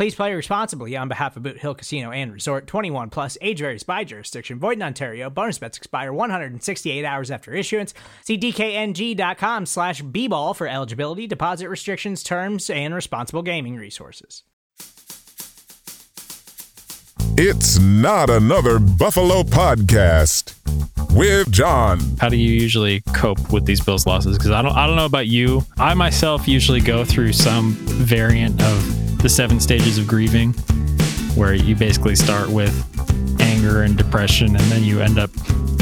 Please play responsibly on behalf of Boot Hill Casino and Resort 21 plus age varies by jurisdiction. Void in Ontario. Bonus bets expire 168 hours after issuance. See DKNG.com slash B ball for eligibility, deposit restrictions, terms, and responsible gaming resources. It's not another Buffalo podcast with John. How do you usually cope with these Bills losses? Because I don't, I don't know about you. I myself usually go through some variant of the seven stages of grieving, where you basically start with anger and depression, and then you end up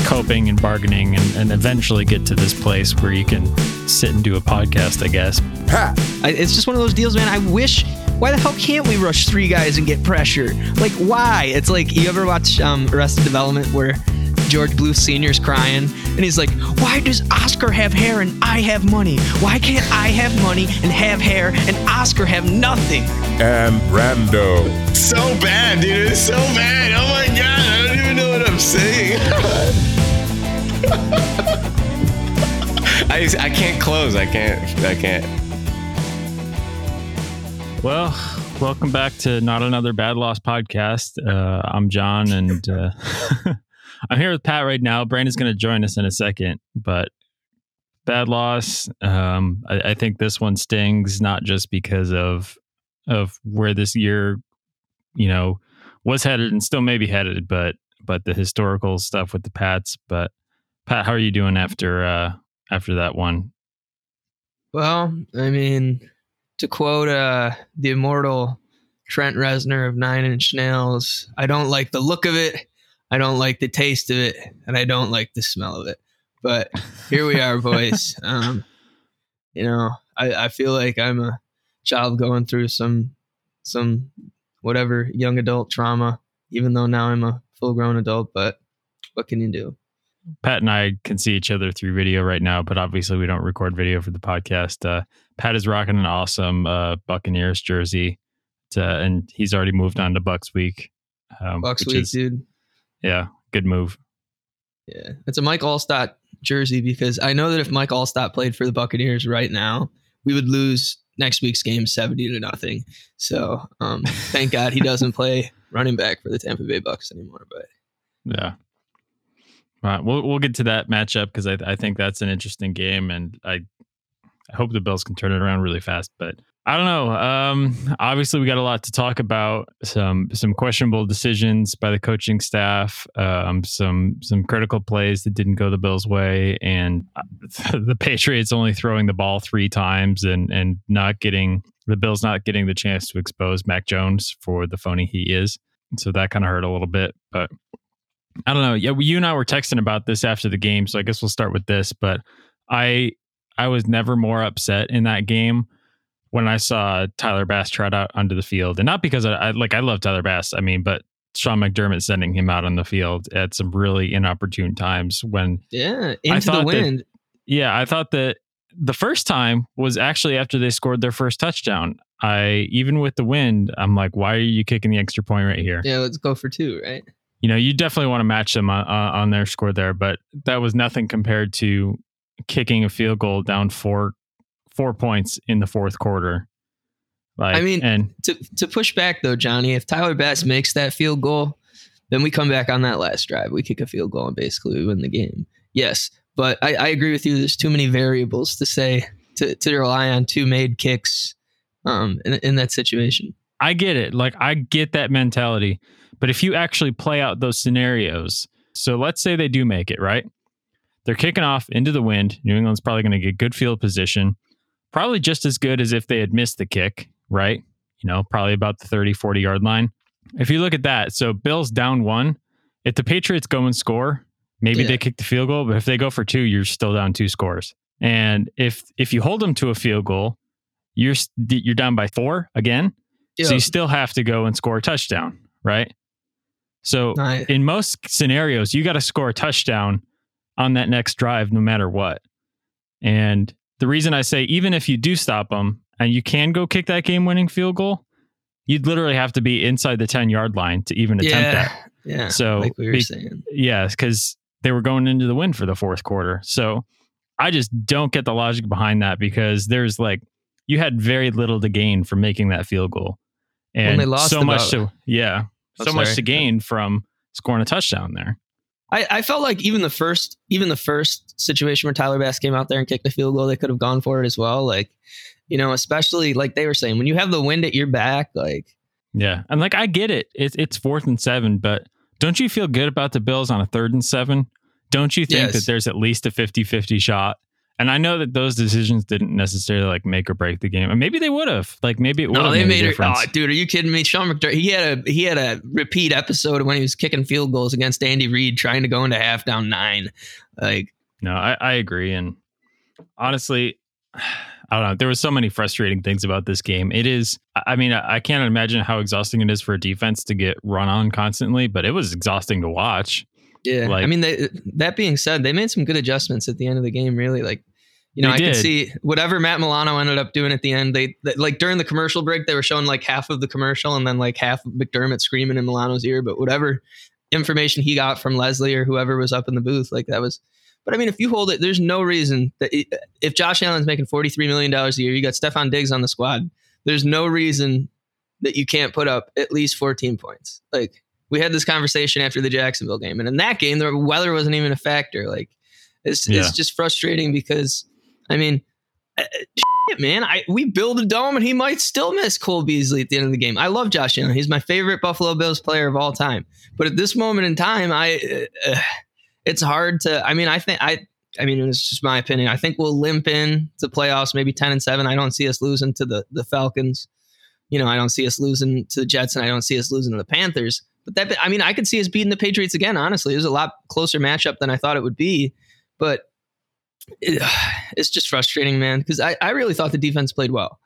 coping and bargaining, and, and eventually get to this place where you can sit and do a podcast. I guess. Pat, I, it's just one of those deals, man. I wish. Why the hell can't we rush three guys and get pressure? Like, why? It's like you ever watch um, Arrested Development where George Bluth Senior's crying and he's like, "Why does Oscar have hair and I have money? Why can't I have money and have hair and Oscar have nothing?" and Brando. so bad, dude. It's so bad. Oh my god, I don't even know what I'm saying. I, I can't close. I can't. I can't. Well, welcome back to Not Another Bad Loss podcast. Uh, I'm John, and uh, I'm here with Pat right now. Brandon's going to join us in a second, but bad loss. Um, I, I think this one stings not just because of of where this year, you know, was headed and still may be headed, but but the historical stuff with the Pats. But Pat, how are you doing after uh, after that one? Well, I mean, to quote uh, the immortal Trent Reznor of Nine Inch Nails, I don't like the look of it, I don't like the taste of it, and I don't like the smell of it. But here we are, boys. Um, you know, I, I feel like I'm a child going through some some whatever young adult trauma, even though now I'm a full grown adult. But what can you do? Pat and I can see each other through video right now, but obviously we don't record video for the podcast. Uh, Pat is rocking an awesome uh, Buccaneers jersey, to, and he's already moved on to Bucks Week. Um, Bucks week, is- dude. Yeah, good move. Yeah, it's a Mike Alstott jersey because I know that if Mike Alstott played for the Buccaneers right now, we would lose next week's game seventy to nothing. So, um, thank God he doesn't play running back for the Tampa Bay Bucks anymore. But Yeah. Right. We'll we'll get to that matchup because I I think that's an interesting game, and I I hope the Bills can turn it around really fast. But I don't know. Um, obviously, we got a lot to talk about. Some some questionable decisions by the coaching staff. Um, some some critical plays that didn't go the Bills' way, and the Patriots only throwing the ball three times and and not getting the Bills not getting the chance to expose Mac Jones for the phony he is. So that kind of hurt a little bit, but I don't know. Yeah, you and I were texting about this after the game, so I guess we'll start with this. But I I was never more upset in that game when I saw Tyler Bass trot out onto the field, and not because I, I like I love Tyler Bass. I mean, but Sean McDermott sending him out on the field at some really inopportune times when yeah, I into the thought that- wind. yeah, I thought that the first time was actually after they scored their first touchdown. I even with the wind, I'm like, why are you kicking the extra point right here? yeah, let's go for two, right? You know, you definitely want to match them on, on on their score there, but that was nothing compared to kicking a field goal down four four points in the fourth quarter. Like, I mean, and To to push back though, Johnny, if Tyler Bass makes that field goal, then we come back on that last drive. We kick a field goal and basically we win the game. Yes, but I, I agree with you. There's too many variables to say to, to rely on two made kicks um, in, in that situation. I get it. Like, I get that mentality. But if you actually play out those scenarios, so let's say they do make it, right? They're kicking off into the wind. New England's probably going to get good field position, probably just as good as if they had missed the kick, right? You know, probably about the 30, 40 yard line. If you look at that, so Bills down one. If the Patriots go and score, maybe Yeah. they kick the field goal, but if they go for two, you're still down two scores. And if if you hold them to a field goal, you're you're down by four again. So you still have to go and score a touchdown, right? So Nice. in most scenarios, you got to score a touchdown on that next drive, no matter what. And the reason I say, even if you do stop them and you can go kick that game winning field goal, you'd literally have to be inside the 10 yard line to even attempt yeah, that. yeah. So, like we were be- saying, Yeah, because they were going into the win for the fourth quarter. So I just don't get the logic behind that because there's like, you had very little to gain from making that field goal. And they lost so much about- to, yeah, so much to gain from scoring a touchdown there. I, I felt like even the first even the first situation where Tyler Bass came out there and kicked a field goal, they could have gone for it as well. Like, you know, especially like they were saying, when you have the wind at your back, like Yeah. And like I get it. It's it's fourth and seven, but don't you feel good about the Bills on a third and seven? Don't you think Yes. that there's at least a 50-50 shot? And I know that those decisions didn't necessarily like make or break the game. And maybe they would have. Like maybe it would no, have they made, made a it. difference. Oh, dude, are you kidding me? Sean McDermott, he had a he had a repeat episode when he was kicking field goals against Andy Reid, trying to go into half down nine. Like, No, I, I agree. And honestly, I don't know. There was so many frustrating things about this game. It is, I mean, I I can't imagine how exhausting it is for a defense to get run on constantly, but it was exhausting to watch. yeah, Like- I mean, they, that being said, they made some good adjustments at the end of the game. Really, like. You know, They I can did. see whatever Matt Milano ended up doing at the end. They, they like during the commercial break, they were showing like half of the commercial and then like half of McDermott screaming in Milano's ear. But whatever information he got from Leslie or whoever was up in the booth, like that was. But I mean, if you hold it, there's no reason that it, if Josh Allen's making forty three million dollars a year, you got Stefon Diggs on the squad. There's no reason that you can't put up at least fourteen points. Like we had this conversation after the Jacksonville game, and in that game, the weather wasn't even a factor. Like it's Yeah. it's just frustrating because I mean, uh, shit, man, I we build a dome and he might still miss Cole Beasley at the end of the game. I love Josh Allen; he's my favorite Buffalo Bills player of all time. But at this moment in time, I uh, uh, it's hard to. I mean, I think I. I mean, it's just my opinion. I think we'll limp in to playoffs, maybe ten and seven. I don't see us losing to the the Falcons. You know, I don't see us losing to the Jets, and I don't see us losing to the Panthers. But that, I mean, I could see us beating the Patriots again. Honestly, it was a lot closer matchup than I thought it would be. But it, it's just frustrating, man, because I, I really thought the defense played well.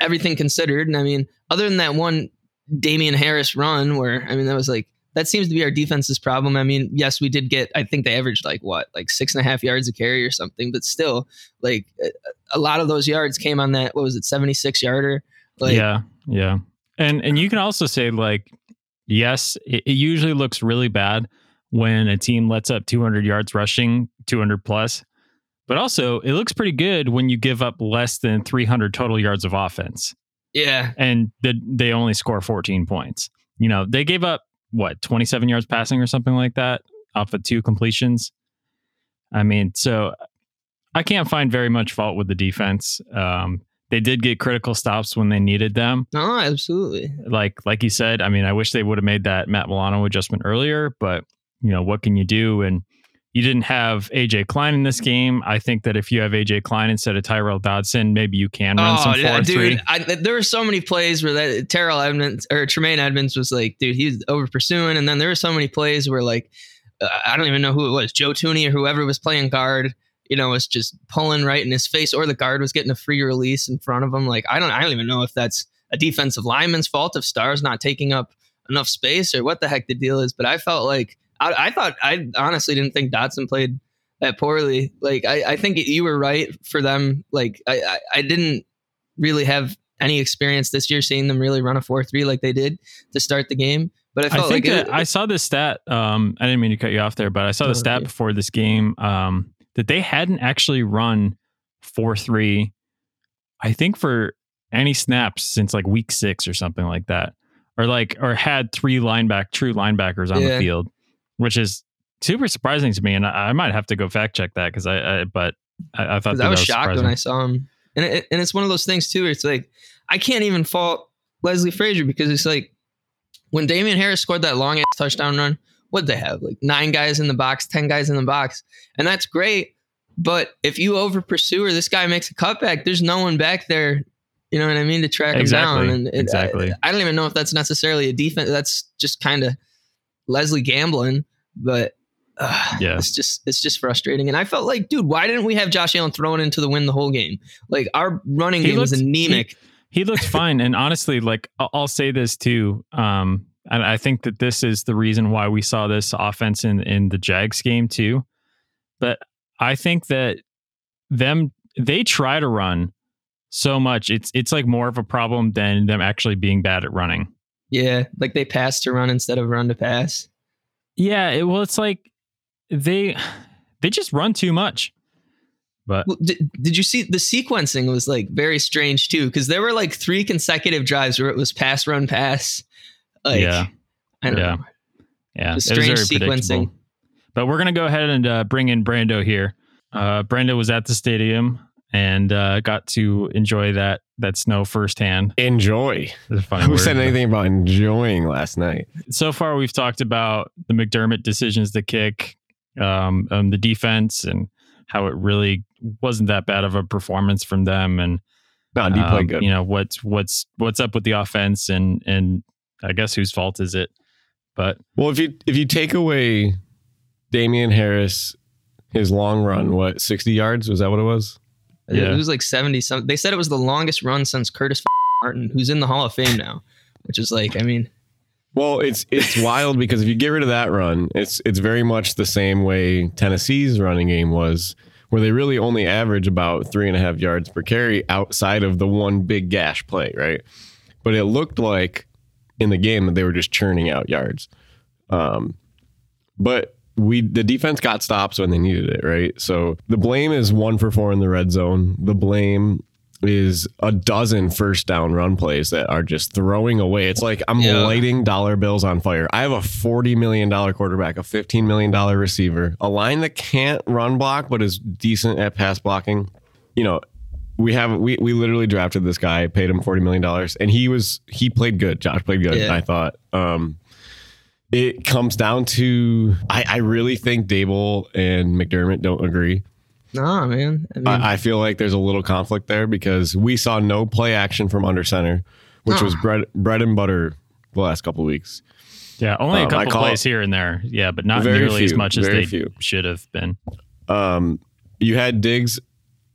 Everything considered. And I mean, other than that one Damien Harris run where, I mean, that was like, that seems to be our defense's problem. I mean, yes, we did get, I think they averaged like what, like six and a half yards a carry or something, but still, like a, a lot of those yards came on that, what was it, 76 yarder? Like, yeah, yeah, and and you can also say like, yes, it, it usually looks really bad when a team lets up 200 yards rushing, 200 plus, but also it looks pretty good when you give up less than 300 total yards of offense yeah, and the, they only score 14 points. You know, they gave up what 27 yards passing or something like that off of two completions. I mean, so I can't find very much fault with the defense. Um, they did get critical stops when they needed them. no, absolutely. Like like you said, I mean, I wish they would have made that Matt Milano adjustment earlier, but you know, what can you do? And you didn't have AJ Klein in this game. I think that if you have AJ Klein instead of Tyrel Dodson, maybe you can run some four yeah, dude, I, there were so many plays where that Terrell Edmunds or Tremaine Edmunds was like, dude, he's over pursuing, and then there were so many plays where like, uh, I don't even know who it was, Joe Tooney or whoever was playing guard, you know, was just pulling right in his face, or the guard was getting a free release in front of him. Like, I don't, I don't even know if that's a defensive lineman's fault if Star's not taking up enough space or what the heck the deal is. But I felt like I, I thought I honestly didn't think Dodson played that poorly. Like I, I think you were right for them. Like I, I, I didn't really have any experience this year seeing them really run a four three like they did to start the game. But I I felt think like it, I saw this stat. Um, I didn't mean to cut you off there, but I saw the stat before this game um, that they hadn't actually run four three. I think for any snaps since like week six or something like that, or like or had three lineback true linebackers on Yeah. the field, which is super surprising to me. And I, I might have to go fact check that because I, I but I, I thought that I was that shocked surprising. when I saw him. And it, and it's one of those things too. Where it's like I can't even fault Leslie Frazier because it's like when Damien Harris scored that long ass touchdown run, what they have like nine guys in the box, ten guys in the box, and that's great. But if you over pursue or this guy makes a cutback, there's no one back there. You know what I mean to track Exactly, him down. And it- uh, exactly. I, I don't even know if that's necessarily a defense. That's just kind of Leslie gambling, but. Uh, Yeah. it's just it's just frustrating, and I felt like, dude, why didn't we have Josh Allen thrown into the win the whole game? Like our running He game was anemic. he looked fine and honestly like I'll, I'll say this too um and i think that this is the reason why we saw this offense in in the jags game too but i think that them they try to run so much it's it's like more of a problem than them actually being bad at running Yeah, like they pass to run instead of run to pass. Yeah it, well it's like they they just run too much but Well, did, did you see the sequencing was like very strange too? Because there were like three consecutive drives where it was pass, run, pass. Like, Yeah. I don't Yeah. know. Yeah, Just it was strange very sequencing. But we're gonna go ahead and uh, bring in Brando here. Uh, Brando was at the stadium and uh, got to enjoy that that snow firsthand. Enjoy. It's a funny Who said anything about enjoying last night? So far, we've talked about the McDermott decisions to kick, um, um, the defense, and how it really wasn't that bad of a performance from them, and No, played um, good. You know what's what's what's up with the offense, and and I guess whose fault is it? But Well, if you if you take away Damien Harris, his long run, what sixty yards was that what it was? Yeah. It was like 70 something. They said it was the longest run since Curtis Martin, who's in the Hall of Fame now, which is like, I mean, Well, it's it's wild because if you get rid of that run, it's it's very much the same way Tennessee's running game was, where they really only average about three and a half yards per carry outside of the one big gash play, right? But it looked like in the game that they were just churning out yards. Um, but we the defense got stops when they needed it, right? So the blame is one for four in the red zone. The blame is a dozen first down run plays that are just throwing away. It's like I'm Yeah. lighting dollar bills on fire. I have a $40 million quarterback, a $15 million receiver, a line that can't run block but is decent at pass blocking. You know, we have we we literally drafted this guy, paid him $40 million, and he was he played good. Josh played good, Yeah. I thought. Um it comes down to I, I really think Daboll and McDermott don't agree. nah, man. I mean, I, I feel like there's a little conflict there because we saw no play action from under center, which was bread bread and butter the last couple weeks. yeah, only a Um, couple call- plays here and there. Yeah, but not Very nearly as much as they few. should have been. Um, you had Diggs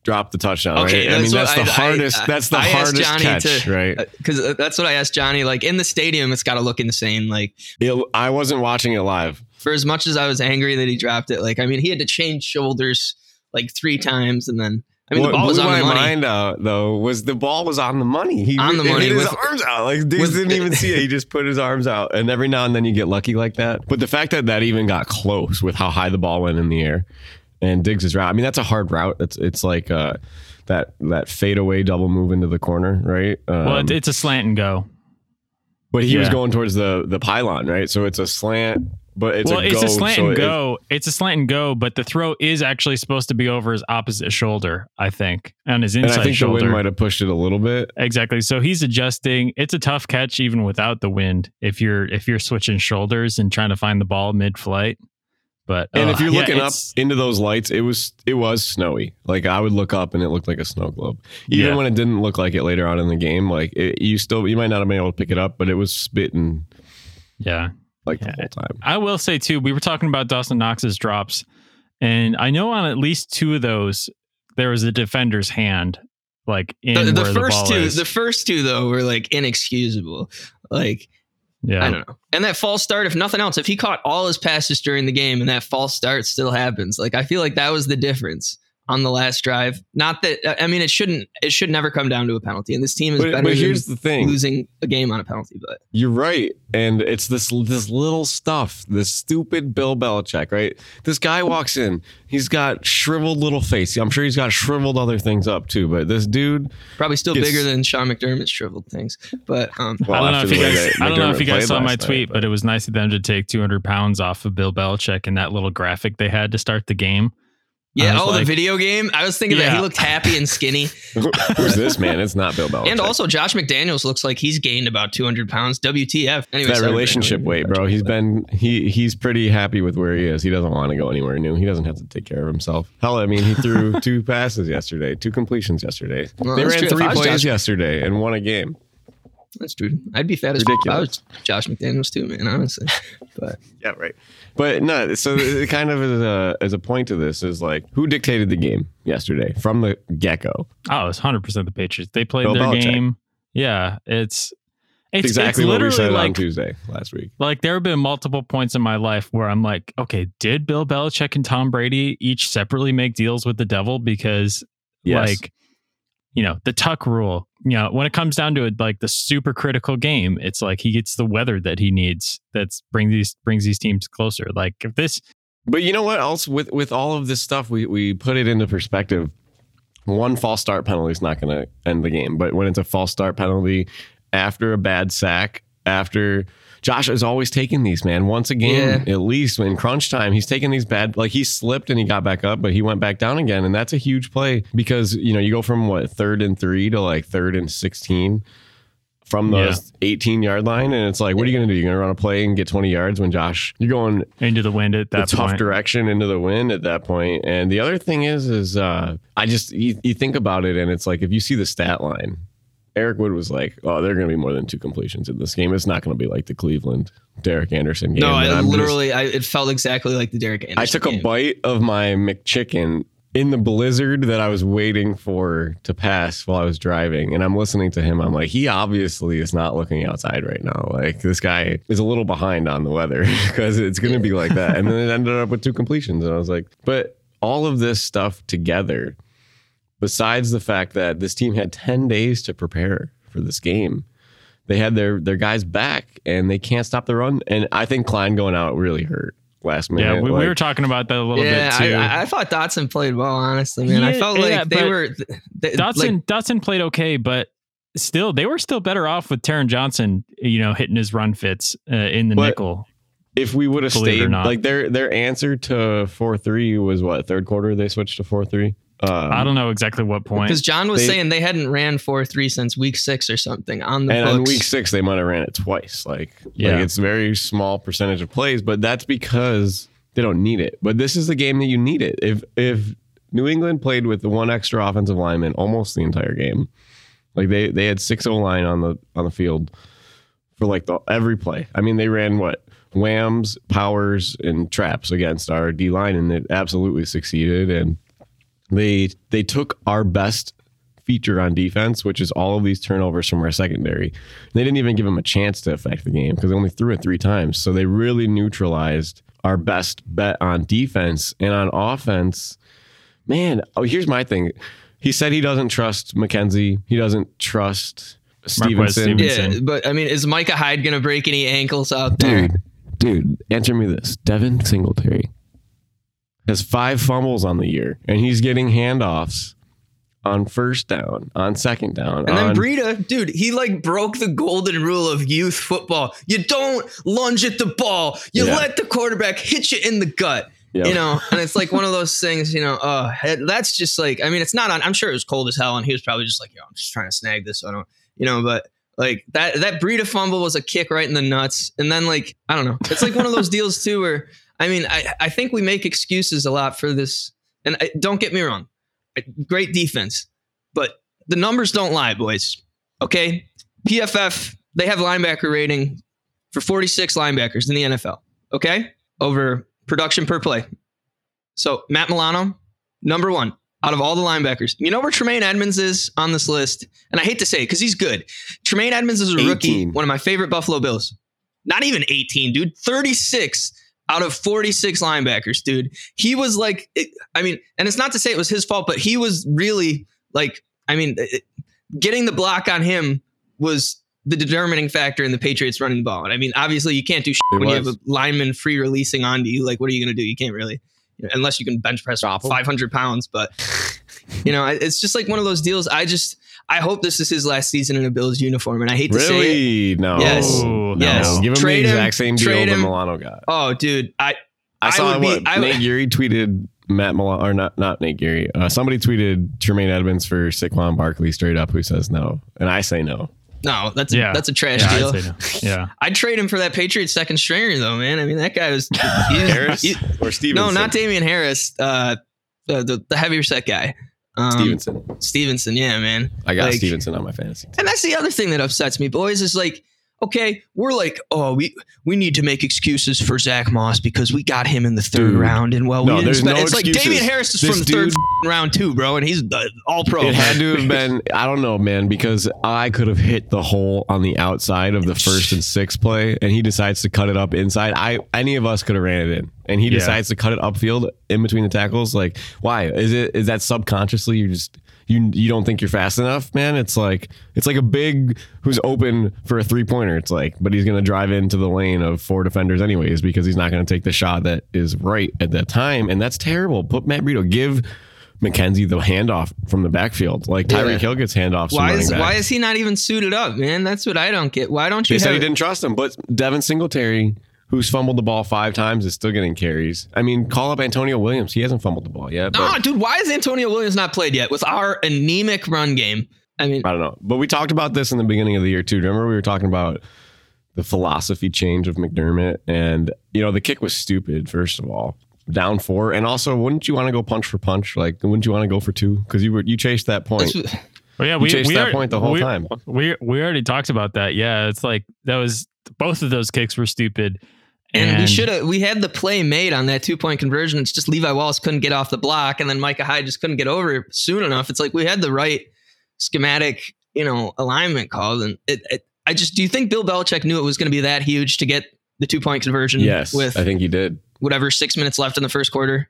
drop the touchdown. Okay, right? I mean that's the I- hardest. I- that's the I hardest Johnny catch, to- right? Uh, because uh, that's what I asked Johnny. Like in the stadium, it's got to look insane. Like It, I wasn't watching it live. for as much as I was angry that he dropped it, like I mean, he had to change shoulders like three times, and then I mean, what the ball was on my the money. mind out though was the ball was on the money. He On the money hit his arms out. Like Diggs with- didn't even see it. He just put his arms out, and every now and then you get lucky like that. But the fact that that even got close with how high the ball went in the air, and Diggs' route. I mean, that's a hard route. It's it's like uh, that that fadeaway double move into the corner, right? Um, Well, it's a slant and go. but he was going towards the the pylon, right? So it's a slant, but it's well, a it's go, a slant so and it- go. it's a slant and go, but the throw is actually supposed to be over his opposite shoulder, I think, on his inside. and I think the wind might have pushed it a little bit. Exactly. So he's adjusting. It's a tough catch even without the wind. If you're if you're switching shoulders and trying to find the ball mid flight. But And uh, if you're yeah, looking up into those lights, it was it was snowy. Like I would look up and it looked like a snow globe. Even Yeah. when it didn't look like it later on in the game, like it, you still you might not have been able to pick it up, but it was spitting yeah, like the whole time. I will say too, we were talking about Dawson Knox's drops, and I know on at least two of those there was a defender's hand, like in The, the where first the ball two, is. the first two though, were like inexcusable. Like yeah, I don't know. And that false start, if nothing else, if he caught all his passes during the game and that false start still happens, like I feel like that was the difference on the last drive. Not that I mean it shouldn't it should never come down to a penalty. And this team is But, better but than here's the thing: losing a game on a penalty. But you're right, and it's this this little stuff, this stupid Bill Belichick, right? This guy walks in, he's got shriveled little face. I'm sure he's got shriveled other things up too, but this dude, probably still It's- bigger than Sean McDermott's shriveled things. But um well, I don't know if you guys. I don't know if you guys saw my last night, tweet, but it was nice of them to take 200 pounds off of Bill Belichick in that little graphic they had to start the game. Yeah. Oh, like- the video game. I was thinking that he looked happy and skinny. Who's this man? It's not Bill Belichick. and also, Josh McDaniels looks like he's gained about 200 pounds. WTF? Anyway, that relationship Brandon. weight, bro. He's been he he's pretty happy with where he is. He doesn't want to go anywhere new. He doesn't have to take care of himself. Hell, I mean, he threw two passes yesterday, two completions yesterday. Well, they ran true. Three plays Josh- yesterday and won a game. That's true. I'd be fat as fuck I was Josh McDaniels too, man. Honestly, but Yeah, right. But no, so it kind of as a as a point to this is like who dictated the game yesterday from the get go. Oh, it's hundred percent the Patriots. They played Bill their Belichick. game. Yeah, it's it's Exactly it's what we literally said on like Tuesday last week. like there have been multiple points in my life where I'm like, okay, did Bill Belichick and Tom Brady each separately make deals with the devil because Yes. like you know the tuck rule. You know when it comes down to it like the super critical game it's like he gets the weather that he needs that's brings these brings these teams closer. Like if this But you know what else? With with all of this stuff we we put it into perspective. One false start penalty is not going to end the game, but when it's a false start penalty after a bad sack, after Josh is always taking these, man. Once again, Yeah. at least in crunch time, he's taking these bad. Like he slipped and he got back up, but he went back down again, and that's a huge play because you know you go from what third and three to like third and sixteen from the Yeah. 18 yard line, and it's like, what are you going to do? You're going to run a play and get 20 yards when Josh you're going into the wind at the that tough direction into the wind at that point. And the other thing is, is uh, I just you, you think about it, and it's like if you see the stat line, Eric Wood was like, "Oh, there are going to be more than two completions in this game. It's not going to be like the Cleveland Derek Anderson game." no, I I'm just- literally, I, it felt exactly like the Derek Anderson. I took a bite of my McChicken in the blizzard that I was waiting for to pass while I was driving. And I'm listening to him. I'm like, he obviously is not looking outside right now. Like, this guy is a little behind on the weather because it's going to be like that. And then it ended up with two completions. And I was like, but all of this stuff together, besides the fact that this team had 10 days to prepare for this game. They had their their guys back and they can't stop the run. And I think Klein going out really hurt last minute. yeah we, we were talking about that a little Yeah, bit too I, I, I thought Dodson played well. Honestly, man, I felt like yeah, they were. They, Dodson like, Dodson played okay, but still they were still better off with Taron Johnson, you know, hitting his run fits uh, in the nickel. if we would have Believe or stayed not. like their their answer to four three was what third quarter they switched to four three. Um, I don't know exactly what point. because John was they- saying they hadn't ran four three since week six or something on the and books. on week six they might have ran it twice. Like, Yeah. like it's a very small percentage of plays, but that's because they don't need it. But this is the game that you need it. If if New England played with the one extra offensive lineman almost the entire game, like they they had six O line on the on the field for like the every play. I mean, they ran what whams, powers, and traps against our D line, and it absolutely succeeded. And they they took our best feature on defense, which is all of these turnovers from our secondary. They didn't even give him a chance to affect the game because they only threw it three times. So they really neutralized our best bet on defense and on offense. Man, oh, here's my thing. He said he doesn't trust McKenzie. He doesn't trust Marquez Stevenson. Stevenson. yeah, but I mean, is Micah Hyde gonna break any ankles out there? Dude, dude, answer me this. Devin Singletary has five fumbles on the year, and he's getting handoffs on first down, on second down. And then Breida, dude, he like broke the golden rule of youth football. You don't lunge at the ball. You Yeah. let the quarterback hit you in the gut. Yeah. You know, and it's like one of those things, you know, uh, that's just like, I mean, it's not on, I'm sure it was cold as hell and he was probably just like, yo, I'm just trying to snag this. So I don't, you know, but like that, that Breida fumble was a kick right in the nuts. And then like, I don't know. It's like one of those deals too, where, I mean, I, I think we make excuses a lot for this. And I, don't get me wrong. Great defense, but the numbers don't lie, boys. Okay. PFF, they have linebacker rating for 46 linebackers in the NFL. Okay. Over production per play. So Matt Milano, number one out of all the linebackers. You know where Tremaine Edmunds is on this list? And I hate to say it because he's good. Tremaine Edmunds is a rookie, one of my favorite Buffalo Bills. Not even 18, dude. 36 out of 46 linebackers, dude. He was like, it, I mean, and it's not to say it was his fault, but he was really like, I mean, it, getting the block on him was the determining factor in the Patriots running the ball. And I mean, obviously, you can't do shit It when you have a lineman free releasing onto you. Like, what are you going to do? You can't really, unless you can bench press Stop him. 500 pounds. But, you know, it's just like one of those deals. I just, I hope this is his last season in a Bills uniform. And I hate to say it. Really? No. Yes. Oh, no. Yes. Give him Trade the him, exact same deal trade that him. Milano got. Oh, dude. I, I I saw would be- what I would- Nate Geary tweeted Matt Malone or not not Nate Geary. Uh, somebody tweeted Tremaine Edmunds for Saquon Barkley straight up. Who says no? And I say no. No, that's a, Yeah. that's a trash Yeah, deal. I'd say no. Yeah. I'd trade him for that Patriots second stringer though, man. I mean, that guy was he- Harris he- or Stevenson? no, not Damien Harris. Uh, the, the the heavier set guy. Um, Stevenson. Stevenson, yeah, man. I got like- Stevenson on my fantasy. team. And that's the other thing that upsets me, boys, is like, okay, we're like, oh, we we need to make excuses for Zach Moss because we got him in the third Dude. round, and well, we No, didn't there's spend. no it's like excuses. Damien Harris is This from the dude- third round too, bro, and he's uh, all pro. It had to have been. I don't know, man, because I could have hit the hole on the outside of the first and sixth play, and he decides to cut it up inside. I any of us could have ran it in, and he Yeah. decides to cut it upfield in between the tackles. Like, why is it? Is that subconsciously you just you you don't think you're fast enough, man? It's like it's like a big who's open for a three pointer. It's like, but he's gonna drive into the lane of four defenders anyways because he's not gonna take the shot that is right at that time, and that's terrible. Put Matt Brito give. McKenzie the handoff from the backfield. Like Tyreek Yeah. Hill gets handoffs. why is why is he not even suited up, man? That's what I don't get. Why don't you they said he didn't trust him? But Devin Singletary, who's fumbled the ball five times, is still getting carries. I mean, call up Antonio Williams. He hasn't fumbled the ball yet. But No, dude, why is Antonio Williams not played yet with our anemic run game? I mean, I don't know. But we talked about this in the beginning of the year too. Remember we were talking about the philosophy change of McDermott, and you know the kick was stupid. First of all, down four, and also wouldn't you want to go punch for punch? Like, wouldn't you want to go for two? Because you were you chased that point. that's- Well, oh, yeah, You we chased we that already- point the whole we- time. We we already talked about that. Yeah, it's like that was both of those kicks were stupid. And, we should have we had the play made on that two point conversion. It's just Levi Wallace couldn't get off the block, and then Micah Hyde just couldn't get over it soon enough. It's like we had the right schematic, you know, alignment called, and it, it I just do you think Bill Belichick knew it was going to be that huge to get the two point conversion? yes, with I think he did. whatever six minutes left in the first quarter.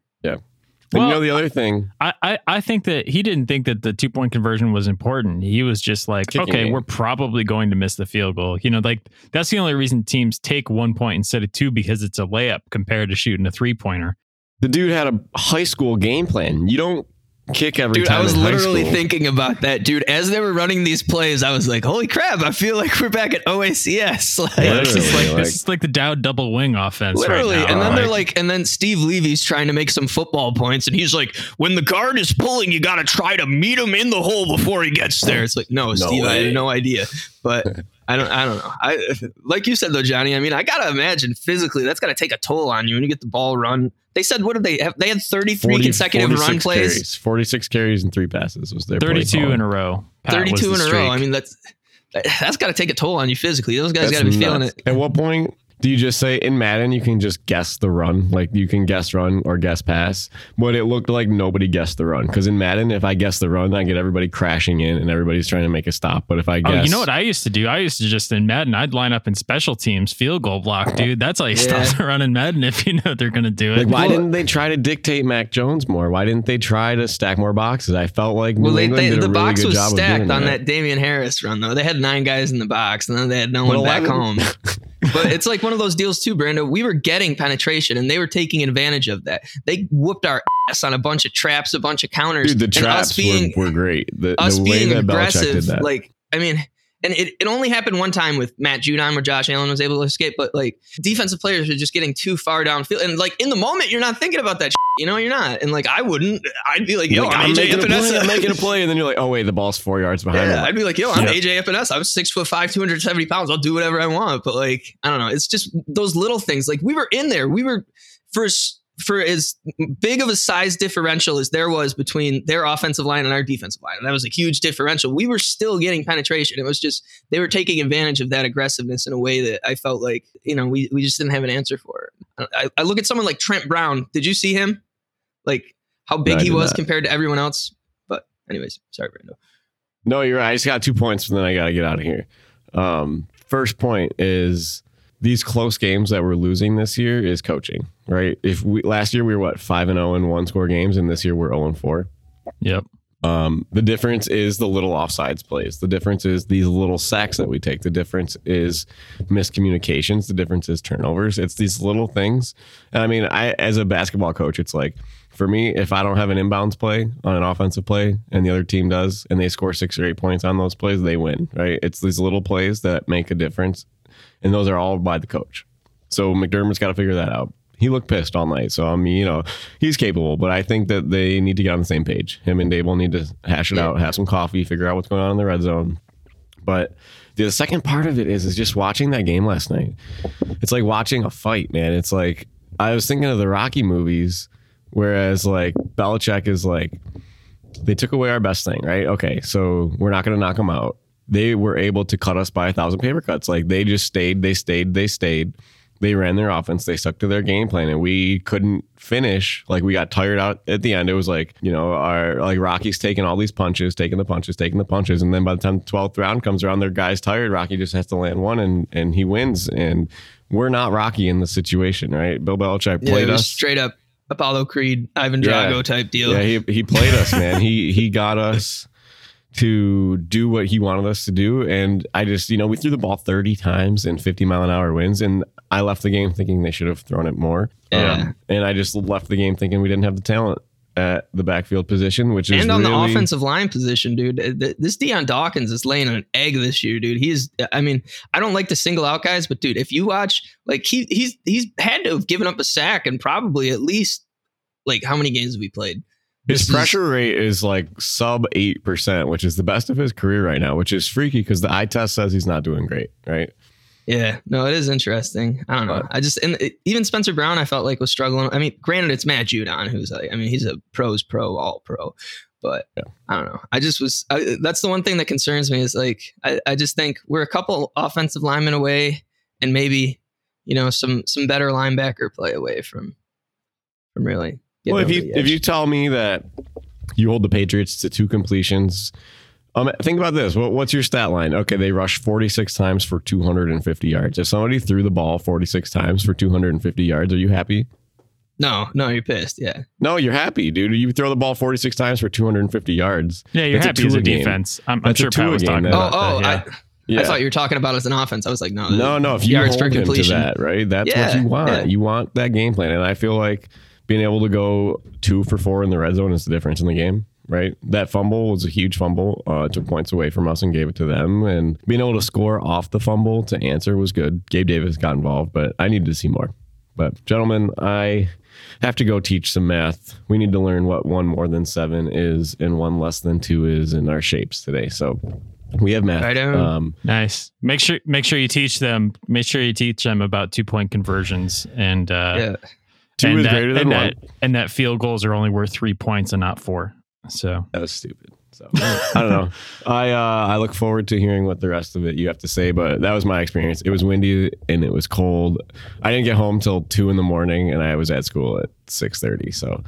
And Well- you know the other thing, I, I, I think that he didn't think that the two point conversion was important. He was just like, Kicking okay, we're probably going to miss the field goal. You know, like that's the only reason teams take one point instead of two because it's a layup compared to shooting a three pointer. the dude had a high school game plan. You don't kick every Dude, time. I was in high literally school. thinking about that, dude. As they were running these plays, I was like, "Holy crap! I feel like we're back at OACS." Like, this is like, like- this is like the Dowd double wing offense. Literally, right now. and then they're Like, like, and then Steve Levy's trying to make some football points, and he's like, "When the guard is pulling, you got to try to meet him in the hole before he gets there." It's like, no, Steve, I way. had no idea, but I don't, I don't know. I like you said though, Johnny. I mean, I gotta imagine physically that's got to take a toll on you when you get the ball run. They said, what did they have? They had 33 40 consecutive run plays, Carries, 46 carries and three passes was their 32 in a row. 32 in a row. I mean, that's that's got to take a toll on you physically. Those guys That's got to be feeling it. At what point do you just say in Madden you can just guess the run? Like you can guess run or guess pass, but it looked like nobody guessed the run. Because in Madden, if I guess the run, I get everybody crashing in and everybody's trying to make a stop. But if I guess, Oh, you know what I used to do? I used to just in Madden, I'd line up in special teams, field goal block, dude. That's how you Yeah. stop the run in Madden if you know they're going to do it. Like, why didn't they try to dictate Mac Jones more? Why didn't they try to stack more boxes? I felt like New Well, they, England they, did a the really box good was job of stacked on that. that Damien Harris run, though. They had nine guys in the box, and then they had no But one back 11 home. but it's like one of those deals too, Brando. We were getting penetration, and they were taking advantage of that. They whooped our ass on a bunch of traps, a bunch of counters. Dude, the traps being were, were great. The, us the way being that aggressive. that. Like, I mean, and it, it only happened one time with Matt Judon where Josh Allen was able to escape, but like defensive players are just getting too far downfield. And like in the moment, you're not thinking about that. Shit, you know, you're not. And like I wouldn't. I'd be like, yo, Like, I'm, I'm, AJ making a play, I'm making a play, and then you're like, oh wait, the ball's four yards behind Yeah, me. I'd be like, yo, I'm Yeah. AJ Epenesa. I'm six foot five, 270 pounds. I'll do whatever I want. But like, I don't know. It's just those little things. Like we were in there. We were for s- for as big of a size differential as there was between their offensive line and our defensive line. And that was a huge differential. We were still getting penetration. It was just they were taking advantage of that aggressiveness in a way that I felt like, you know, we, we just didn't have an answer for it. I, I look at someone like Trent Brown. Did you see him? Like how big No, he was not. compared to everyone else? But anyways, sorry, Brando. No, you're right. I just got two points, and then I got to get out of here. Um, first point is these close games that we're losing this year is coaching, right? If we last year we were what five and zero in one score games, and this year we're zero and four. Yep. Um, the difference is the little offsides plays. The difference is these little sacks that we take. The difference is miscommunications. The difference is turnovers. It's these little things. And I mean, I as a basketball coach, it's like for me, if I don't have an inbounds play on an offensive play and the other team does, and they score six or eight points on those plays, they win. Right? It's these little plays that make a difference, and those are all by the coach. So McDermott's got to figure that out. he looked pissed all night. So I mean, you know, he's capable, but I think that they need to get on the same page. Him and Daboll need to hash it Yeah. out, have some coffee, figure out what's going on in the red zone. But the second part of it is is just watching that game last night. It's like watching a fight, man. It's like I was thinking of the Rocky movies, whereas like Belichick is like they took away our best thing, right? Okay, so we're not going to knock them out. They were able to cut us by a thousand paper cuts. Like they just stayed, they stayed, they stayed. They ran their offense. They stuck to their game plan, and we couldn't finish. Like we got tired out at the end. It was like you know, our like Rocky's taking all these punches, taking the punches, taking the punches, and then by the time the twelfth round comes around, their guy's tired. Rocky just has to land one, and and he wins. And we're not Rocky in the situation, right? Bill Belichick Yeah, played was us straight up Apollo Creed, Ivan Yeah. Drago type deal. yeah, he he played us, man. he he got us to do what he wanted us to do, and I just you know we threw the ball thirty times in fifty mile an hour winds, and I left the game thinking they should have thrown it more. Um, Yeah. and I just left the game thinking we didn't have the talent at the backfield position, which is and on the offensive line position, dude. This Dion Dawkins is laying an egg this year, dude. He's, I mean, I don't like to single out guys, but dude, if you watch, like, he he's he's had to have given up a sack and probably at least, like, how many games have we played? His This is- pressure rate is like sub eight percent, which is the best of his career right now, which is freaky because the eye test says he's not doing great, right? Yeah, no, it is interesting. I don't know. I just and it, even Spencer Brown, I felt like was struggling. I mean, granted, it's Matt Judon, who's like, I mean, he's a pros pro, all pro, but Yeah. I don't know. I just was. I, that's the one thing that concerns me is like I, I just think we're a couple offensive linemen away, and maybe you know some some better linebacker play away from from really. Getting Well, if you if you tell me that you hold the Patriots to two completions, um, think about this. What, what's your stat line? Okay, they rushed 46 times for 250 yards. If somebody threw the ball 46 times for 250 yards, are you happy? no, no, you're pissed. Yeah, No, you're happy, dude. You throw the ball 46 times for 250 yards. Yeah, you're That's a happy as a game. defense. I'm, I'm sure Pat was talking about oh, oh, that. Yeah. I, I thought you were talking about as an offense. I was like, no, No, no. If you yards hold per him to that, right? That's what you want. yeah. You want that game plan, and I feel like being able to go two for four in the red zone is the difference in the game. Right, that fumble was a huge fumble. Uh, took points away from us and gave it to them. And being able to score off the fumble to answer was good. Gabe Davis got involved, but I needed to see more. But gentlemen, I have to go teach some math. We need to learn what one more than seven is and one less than two is in our shapes today. So we have math. Right on. Um, Nice. Make sure make sure you teach them. Make sure you teach them about two point conversions and uh, yeah. Two and is that, greater than and one. that and that field goals are only worth three points and not four. So That was stupid. So I don't know. I uh, I look forward to hearing what the rest of it you have to say. But that was my experience. It was windy and it was cold. I didn't get home till two in the morning, and I was at school at six thirty. So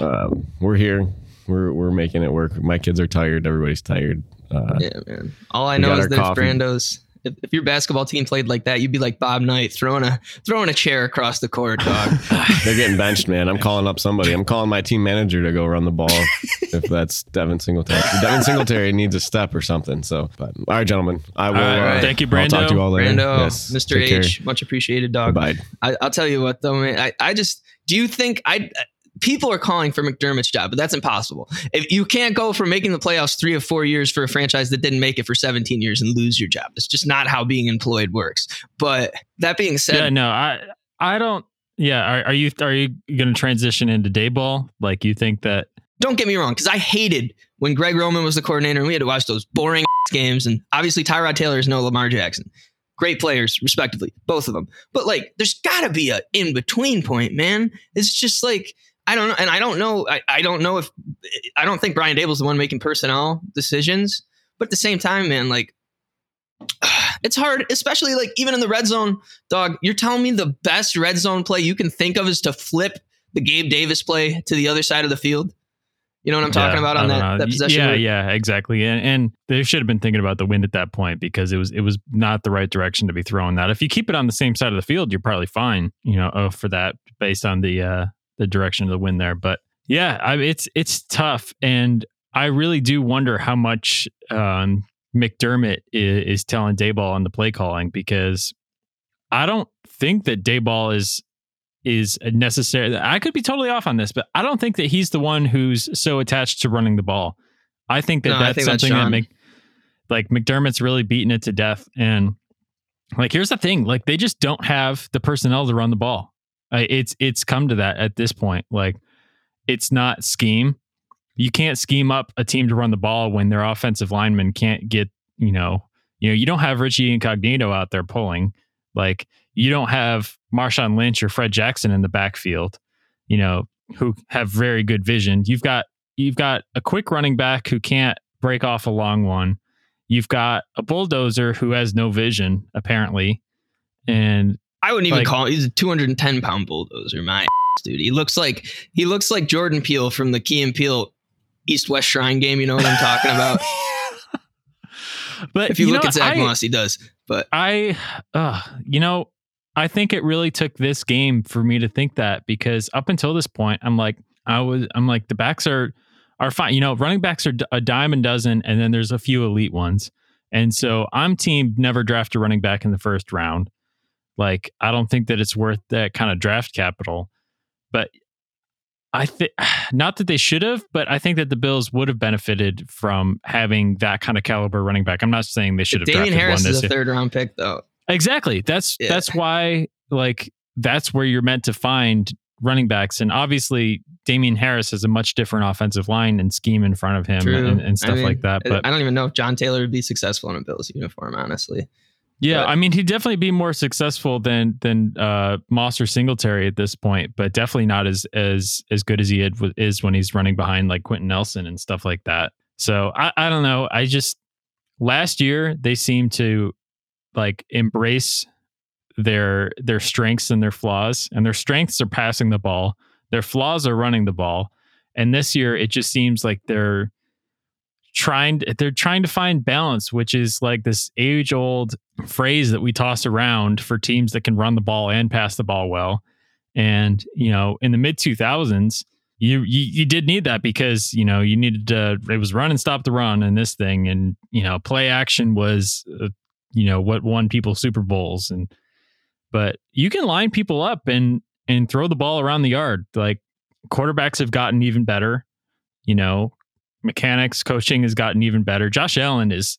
um, we're here. We're we're making it work. My kids are tired. Everybody's tired. Uh, Yeah, man. All I know is our that if coffee. Brando's if, if your basketball team played like that, you'd be like Bob Knight throwing a throwing a chair across the court, dog. They're getting benched, man. I'm calling up somebody. I'm calling my team manager to go run the ball. if that's Devin Singletary, Devin Singletary needs a step or something. So, but all right, gentlemen. I will. All right. uh, Thank you, I'll talk to you all later. Brando, Yes. Mr. Take care. H, much appreciated, dog. Bye. I, I'll tell you what, though, man. I, I just do you think I people are calling for McDermott's job, but that's impossible. If you can't go from making the playoffs three or four years for a franchise that didn't make it for 17 years and lose your job, it's just not how being employed works. But that being said, yeah, no, I I don't. Yeah, are, are you are you going to transition into Daboll? Like you think that? don't get me wrong, because I hated when Greg Roman was the coordinator and we had to watch those boring games. And obviously, Tyrod Taylor is no Lamar Jackson. Great players, respectively, both of them. But like, there's got to be a in between point, man. It's just like I don't know, and I don't know. I, I don't know if I don't think Brian Daboll's the one making personnel decisions. But at the same time, man, like it's hard, especially like even in the red zone, dog. You're telling me the best red zone play you can think of is to flip the Gabe Davis play to the other side of the field. You know what I'm talking Yeah, about on that, that possession? Yeah, yeah, exactly. And and they should have been thinking about the wind at that point because it was it was not the right direction to be throwing that. If you keep it on the same side of the field, you're probably fine. You know, oh, for that based on the uh the direction of the wind there. But yeah, I, it's it's tough, and I really do wonder how much um, McDermott is, is telling Daboll on the play calling because I don't think that Daboll is is necessary. I could be totally off on this, but I don't think that he's the one who's so attached to running the ball. I think that No, that's think that's something that John. make like McDermott's really beating it to death. And like, here's the thing: like, they just don't have the personnel to run the ball. It's it's come to that at this point. Like it's not scheme. You can't scheme up a team to run the ball when their offensive linemen can't get, you know, you know, you don't have Richie Incognito out there pulling. Like you don't have Marshawn Lynch or Fred Jackson in the backfield, you know, who have very good vision. You've got you've got a quick running back who can't break off a long one. You've got a bulldozer who has no vision, apparently. And I wouldn't even Like- call him. He's a 210 pound bulldozer. My ass, dude. He looks like he looks like Jordan Peele from the Key and Peele East West Shrine game. You know what I'm talking about? but if you, look know, at Zach I, Moss, he does. But I, uh, you know, I think it really took this game for me to think that because up until this point, I'm like, I was, I'm like, the backs are are fine. You know, running backs are a dime a dozen, and then there's a few elite ones. And so I'm team never draft a running back in the first round. Like, I don't think that it's worth that kind of draft capital. But I think not that they should have, but I think that the Bills would have benefited from having that kind of caliber running back. I'm not saying they should have Damien drafted Harris is a third round pick, though. Exactly. That's Yeah. that's why like that's where you're meant to find running backs. And obviously Damien Harris has a much different offensive line and scheme in front of him and, and stuff I mean, like that. But I don't even know if John Taylor would be successful in a Bills uniform, honestly. Yeah, but- I mean he'd definitely be more successful than than uh Moss or Singletary at this point, but definitely not as as as good as he had, is when he's running behind like Quenton Nelson and stuff like that. So I, I don't know. I just last year they seemed to like embrace their their strengths and their flaws and their strengths are passing the ball their flaws are running the ball and this year it just seems like they're trying they're trying to find balance which is like this age old phrase that we toss around for teams that can run the ball and pass the ball well. And you know in the mid 2000s you, you you did need that because you know you needed to it was run and stop the run and this thing. And you know play action was uh, you know what won people super bowls. And but you can line people up and and throw the ball around the yard. Like quarterbacks have gotten even better you know mechanics coaching has gotten even better josh allen is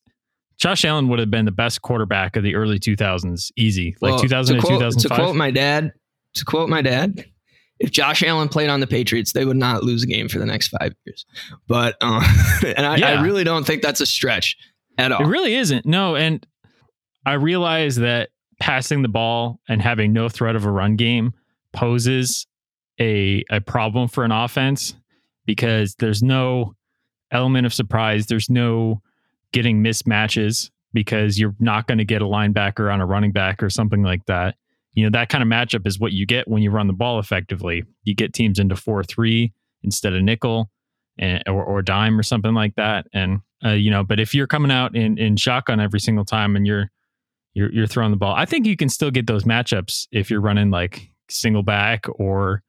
josh allen would have been the best quarterback of the early 2000s easy like Well, 2000 to quote, 2005 To quote my dad, to quote my dad, if Josh Allen played on the Patriots, they would not lose a game for the next five years. But uh, and I, Yeah. I really don't think that's a stretch at all. It really isn't. No, and I realize that passing the ball and having no threat of a run game poses a a problem for an offense because there's no element of surprise. There's no getting mismatches because you're not going to get a linebacker on a running back or something like that. You know, that kind of matchup is what you get when you run the ball effectively. You get teams into 4 3 instead of nickel and, or, or dime or something like that. And, uh, you know, but if you're coming out in, in shotgun every single time and you're, you're, you're throwing the ball, I think you can still get those matchups if you're running like single back or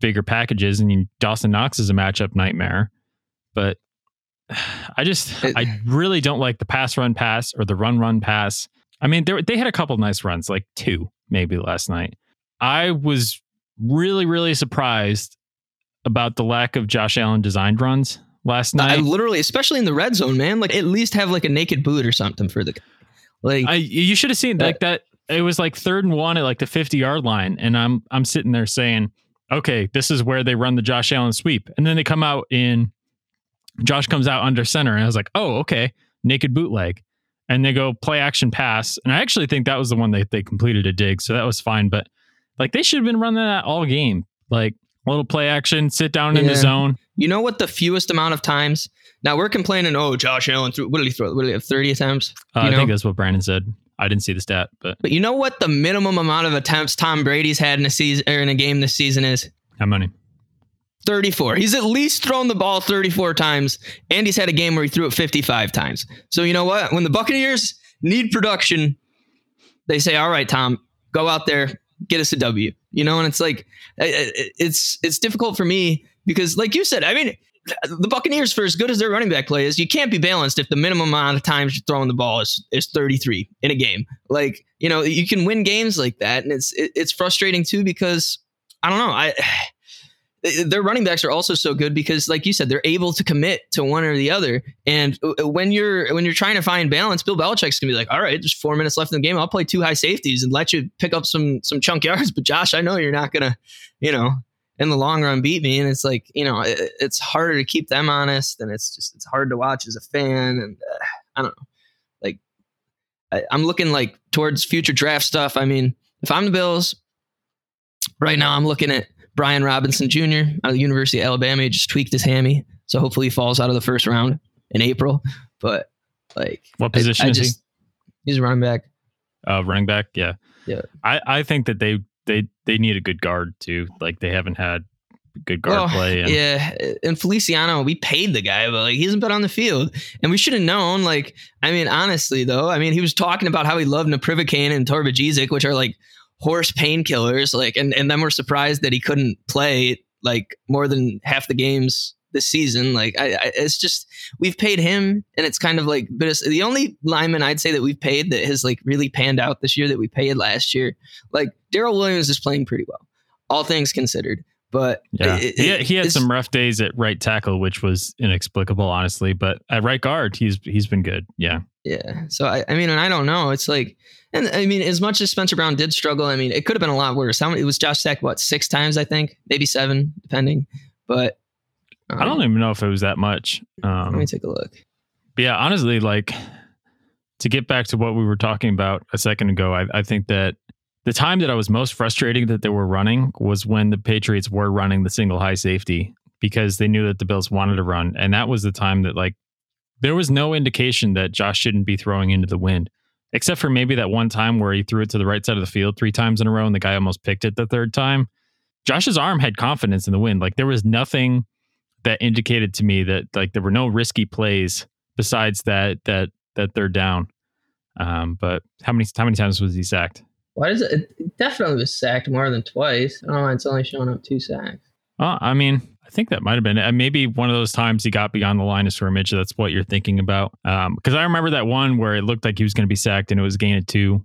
bigger packages. And you, Dawson Knox is a matchup nightmare. But I just, It- I really don't like the pass run pass or the run run pass. I mean, they they had a couple nice runs, like two maybe last night. I was really, really surprised about the lack of Josh Allen designed runs last I night. literally, especially in the red zone, man. Like at least have like a naked boot or something for the. Like I you should have seen uh, like that. It was like third and one at like the fifty yard line, and I'm I'm sitting there saying, okay, this is where they run the Josh Allen sweep, and then they come out in Josh comes out under center, and I was like, oh, okay, naked bootleg, and they go play action pass, and I actually think that was the one they they completed a dig, so that was fine, but like they should have been running that all game, like a little play action, sit down in the zone. you know what? The fewest amount of times. Now we're complaining. Oh, Josh Allen threw. What did he throw? What did he have? Thirty attempts. Uh, You I think that's what Brandon said. I didn't see the stat, but But you know what? The minimum amount of attempts Tom Brady's had in a season or in a game this season is how many? 34. He's at least thrown the ball 34 times, and he's had a game where he threw it 55 times. So you know what? When the Buccaneers need production, they say, "All right, Tom, go out there, get us a W." You know, and it's like it's it's difficult for me because, like you said, I mean, the Buccaneers, for as good as their running back play is, you can't be balanced if the minimum amount of times you're throwing the ball is is 33 in a game. Like you know, you can win games like that, and it's it's frustrating too because I don't know, I their running backs are also so good because, like you said, they're able to commit to one or the other. And uh, when you're when you're trying to find balance, Bill Belichick's gonna be like, "All right, there's four minutes left in the game. I'll play two high safeties and let you pick up some some chunk yards." But Josh, I know you're not gonna, you know, in the long run beat me. And it's like, you know, it, it's harder to keep them honest, and it's just it's hard to watch as a fan. And uh, I don't know, like I, I'm looking like towards future draft stuff. I mean, if I'm the Bills, right now I'm looking at Brian Robinson Jr. out of the University of Alabama. He just tweaked his hammy, so hopefully he falls out of the first round in April. But like, What position I, I is he? He's a running back. Uh, running back, yeah, Yeah. I, I think that they they they need a good guard too. Like they haven't had good guard play. And, yeah, and Feliciano, we paid the guy, but like he hasn't been on the field, and we should have known. Like, I mean, honestly, though, I mean, he was talking about how he loved Naprivicaine and Torbajizic, which are like horse painkillers. Like, and and then we're surprised that he couldn't play like more than half the games this season. Like, I, I it's just we've paid him, and it's kind of like, but it's the only lineman I'd say that we've paid that has like really panned out this year that we paid last year. Like Daryl Williams is playing pretty well, all things considered. But Yeah, it- he, it- he had some rough days at right tackle, which was inexplicable, honestly. But at right guard, he's he's been good. Yeah, Yeah. So I, I mean, and I don't know. It's like, and I mean, as much as Spencer Brown did struggle, I mean, it could have been a lot worse. How many? It was Josh Stack what six times? I think maybe seven, depending. But um, I don't even know if it was that much. Let Um, me take a look. but yeah, honestly, like to get back to what we were talking about a second ago, I, I think that the time that I was most frustrated that they were running was when the Patriots were running the single high safety because they knew that the Bills wanted to run, and that was the time that like there was no indication that Josh shouldn't be throwing into the wind, except for maybe that one time where he threw it to the right side of the field three times in a row, and the guy almost picked it the third time. Josh's arm had confidence in the wind. Like there was nothing that indicated to me that like there were no risky plays besides that that that third down. Um, but how many how many times was he sacked? Why does it? It definitely was sacked more than twice. I don't know. why It's only showing up two sacks. Uh, I mean, I think that might have been uh, maybe one of those times he got beyond the line of scrimmage. That's what you're thinking about. Because I remember that one where it looked like he was going to be sacked and it was gain of two.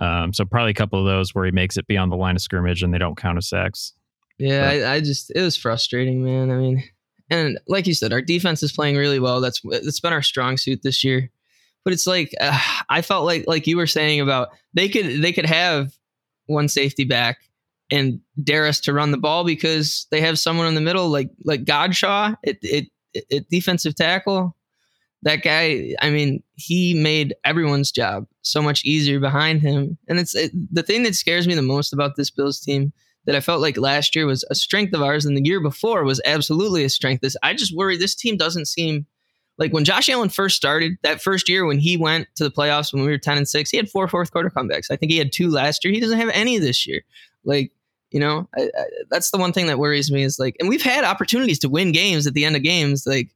Um, so probably a couple of those where he makes it beyond the line of scrimmage and they don't count as sacks. Yeah, I, I just it was frustrating, man. I mean, and like you said, our defense is playing really well. That's that's been our strong suit this year. But it's like uh, I felt like like you were saying about they could they could have one safety back and dare us to run the ball because they have someone in the middle like like Godchaux at it, it, defensive tackle. That guy, I mean, he made everyone's job so much easier behind him. And it's it, the thing that scares me the most about this Bills team that I felt like last year was a strength of ours and the year before was absolutely a strength. This I just worry this team doesn't seem like when Josh Allen first started that first year when he went to the playoffs when we were 10 and 6, he had four fourth quarter comebacks. I think he had two last year. He doesn't have any this year. Like, you know, I, I, that's the one thing that worries me is like, and we've had opportunities to win games at the end of games. Like,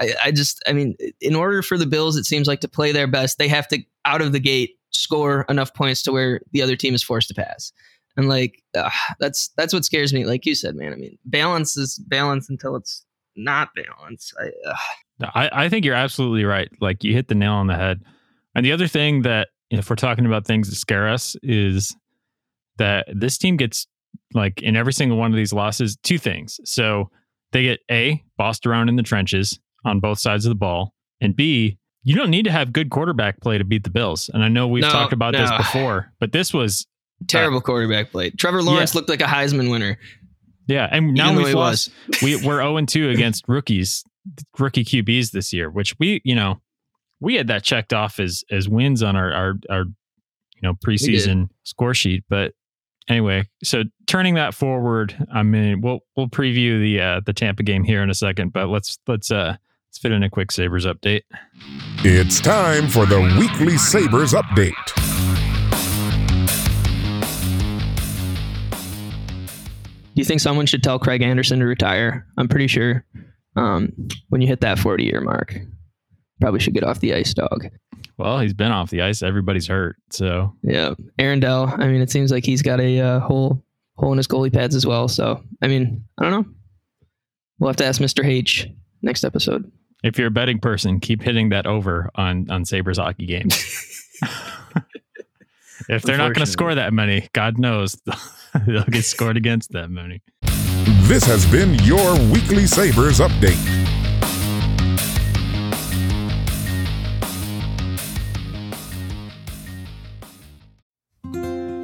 I, I just, I mean, in order for the Bills, it seems like to play their best, they have to out of the gate score enough points to where the other team is forced to pass. And like uh, that's that's what scares me. Like you said, man. I mean, balance is balance until it's not balance. I, I, I think you're absolutely right. Like you hit the nail on the head. And the other thing that if we're talking about things that scare us is that this team gets like in every single one of these losses two things. So they get a bossed around in the trenches on both sides of the ball, and b you don't need to have good quarterback play to beat the Bills. And I know we've No, talked about this before, but this was uh, terrible quarterback play. Trevor Lawrence looked like a Heisman winner. yeah. And now we've lost. Was. we, we're 0 2 against rookies, rookie QBs this year, which we, you know, we had that checked off as as wins on our our, our you know preseason score sheet. But anyway, so turning that forward, I mean, we'll we'll preview the uh, the Tampa game here in a second, but let's let's uh let's fit in a quick Sabres update. It's time for the weekly Sabres update. Do you think someone should tell Craig Anderson to retire? I'm pretty sure um, when you hit that 40 year mark, probably should get off the ice, dog. Well, he's been off the ice. Everybody's hurt, so Yeah, Aaron Dell. I mean, it seems like he's got a uh, hole hole in his goalie pads as well. So, I mean, I don't know. We'll have to ask Mr. H next episode. if you're a betting person, keep hitting that over on on Sabres hockey games. if they're not going to score that many, God knows they'll get scored against that many. This has been your weekly Sabres update.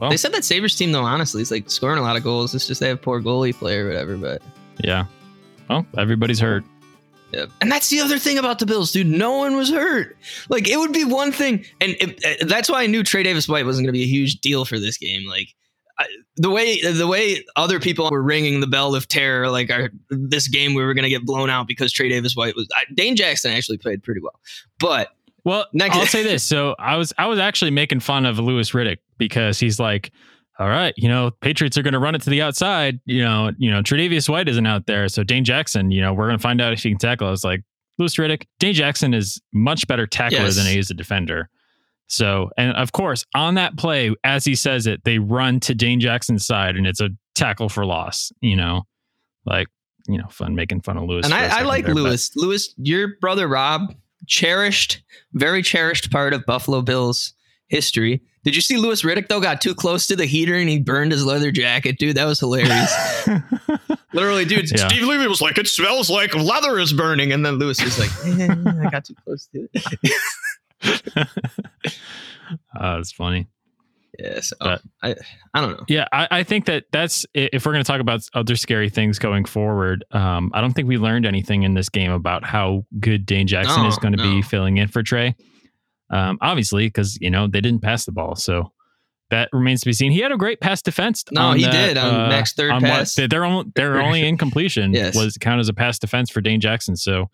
Well, They said that Sabres team, though, honestly, is like scoring a lot of goals. It's just they have poor goalie play or whatever. But yeah. Well, everybody's hurt. yeah. And that's the other thing about the Bills, dude. No one was hurt. Like, it would be one thing. And it, uh, that's why I knew Tre'Davious White wasn't going to be a huge deal for this game. Like, I, the way the way other people were ringing the bell of terror, like our, this game we were going to get blown out because Tre'Davious White was. I, Dane Jackson actually played pretty well, but Well, Next- I'll say this. So I was I was actually making fun of Louis Riddick because he's like, all right, you know, Patriots are going to run it to the outside. You know, you know, Tre'Davious White isn't out there, so Dane Jackson. You know, we're going to find out if he can tackle. I was like, Louis Riddick, Dane Jackson is much better tackler Yes. than he is a defender. So, and of course, on that play, as he says it, they run to Dane Jackson's side, and it's a tackle for loss. You know, like you know, fun making fun of Louis. and I, I, like there, but- Louis. Louis, your brother Rob, cherished, very cherished part of Buffalo Bills history. Did you see Louis Riddick though? Got too close to the heater and he burned his leather jacket, dude. That was hilarious. Literally, dude. Yeah. Steve Levy was like, it smells like leather is burning. And then Louis was like, eh, I got too close to it. Oh, it's funny. Yes. But- I, I don't know. Yeah, I, I think that that's if we're going to talk about other scary things going forward. Um, I don't think we learned anything in this game about how good Dane Jackson No, is going to be filling in for Trey. Um, obviously, because you know they didn't pass the ball, so that remains to be seen. He had a great pass defense. No, he that, did, on Mac's third on what- pass. their only their only incompletion Yes. was count as a pass defense for Dane Jackson. So.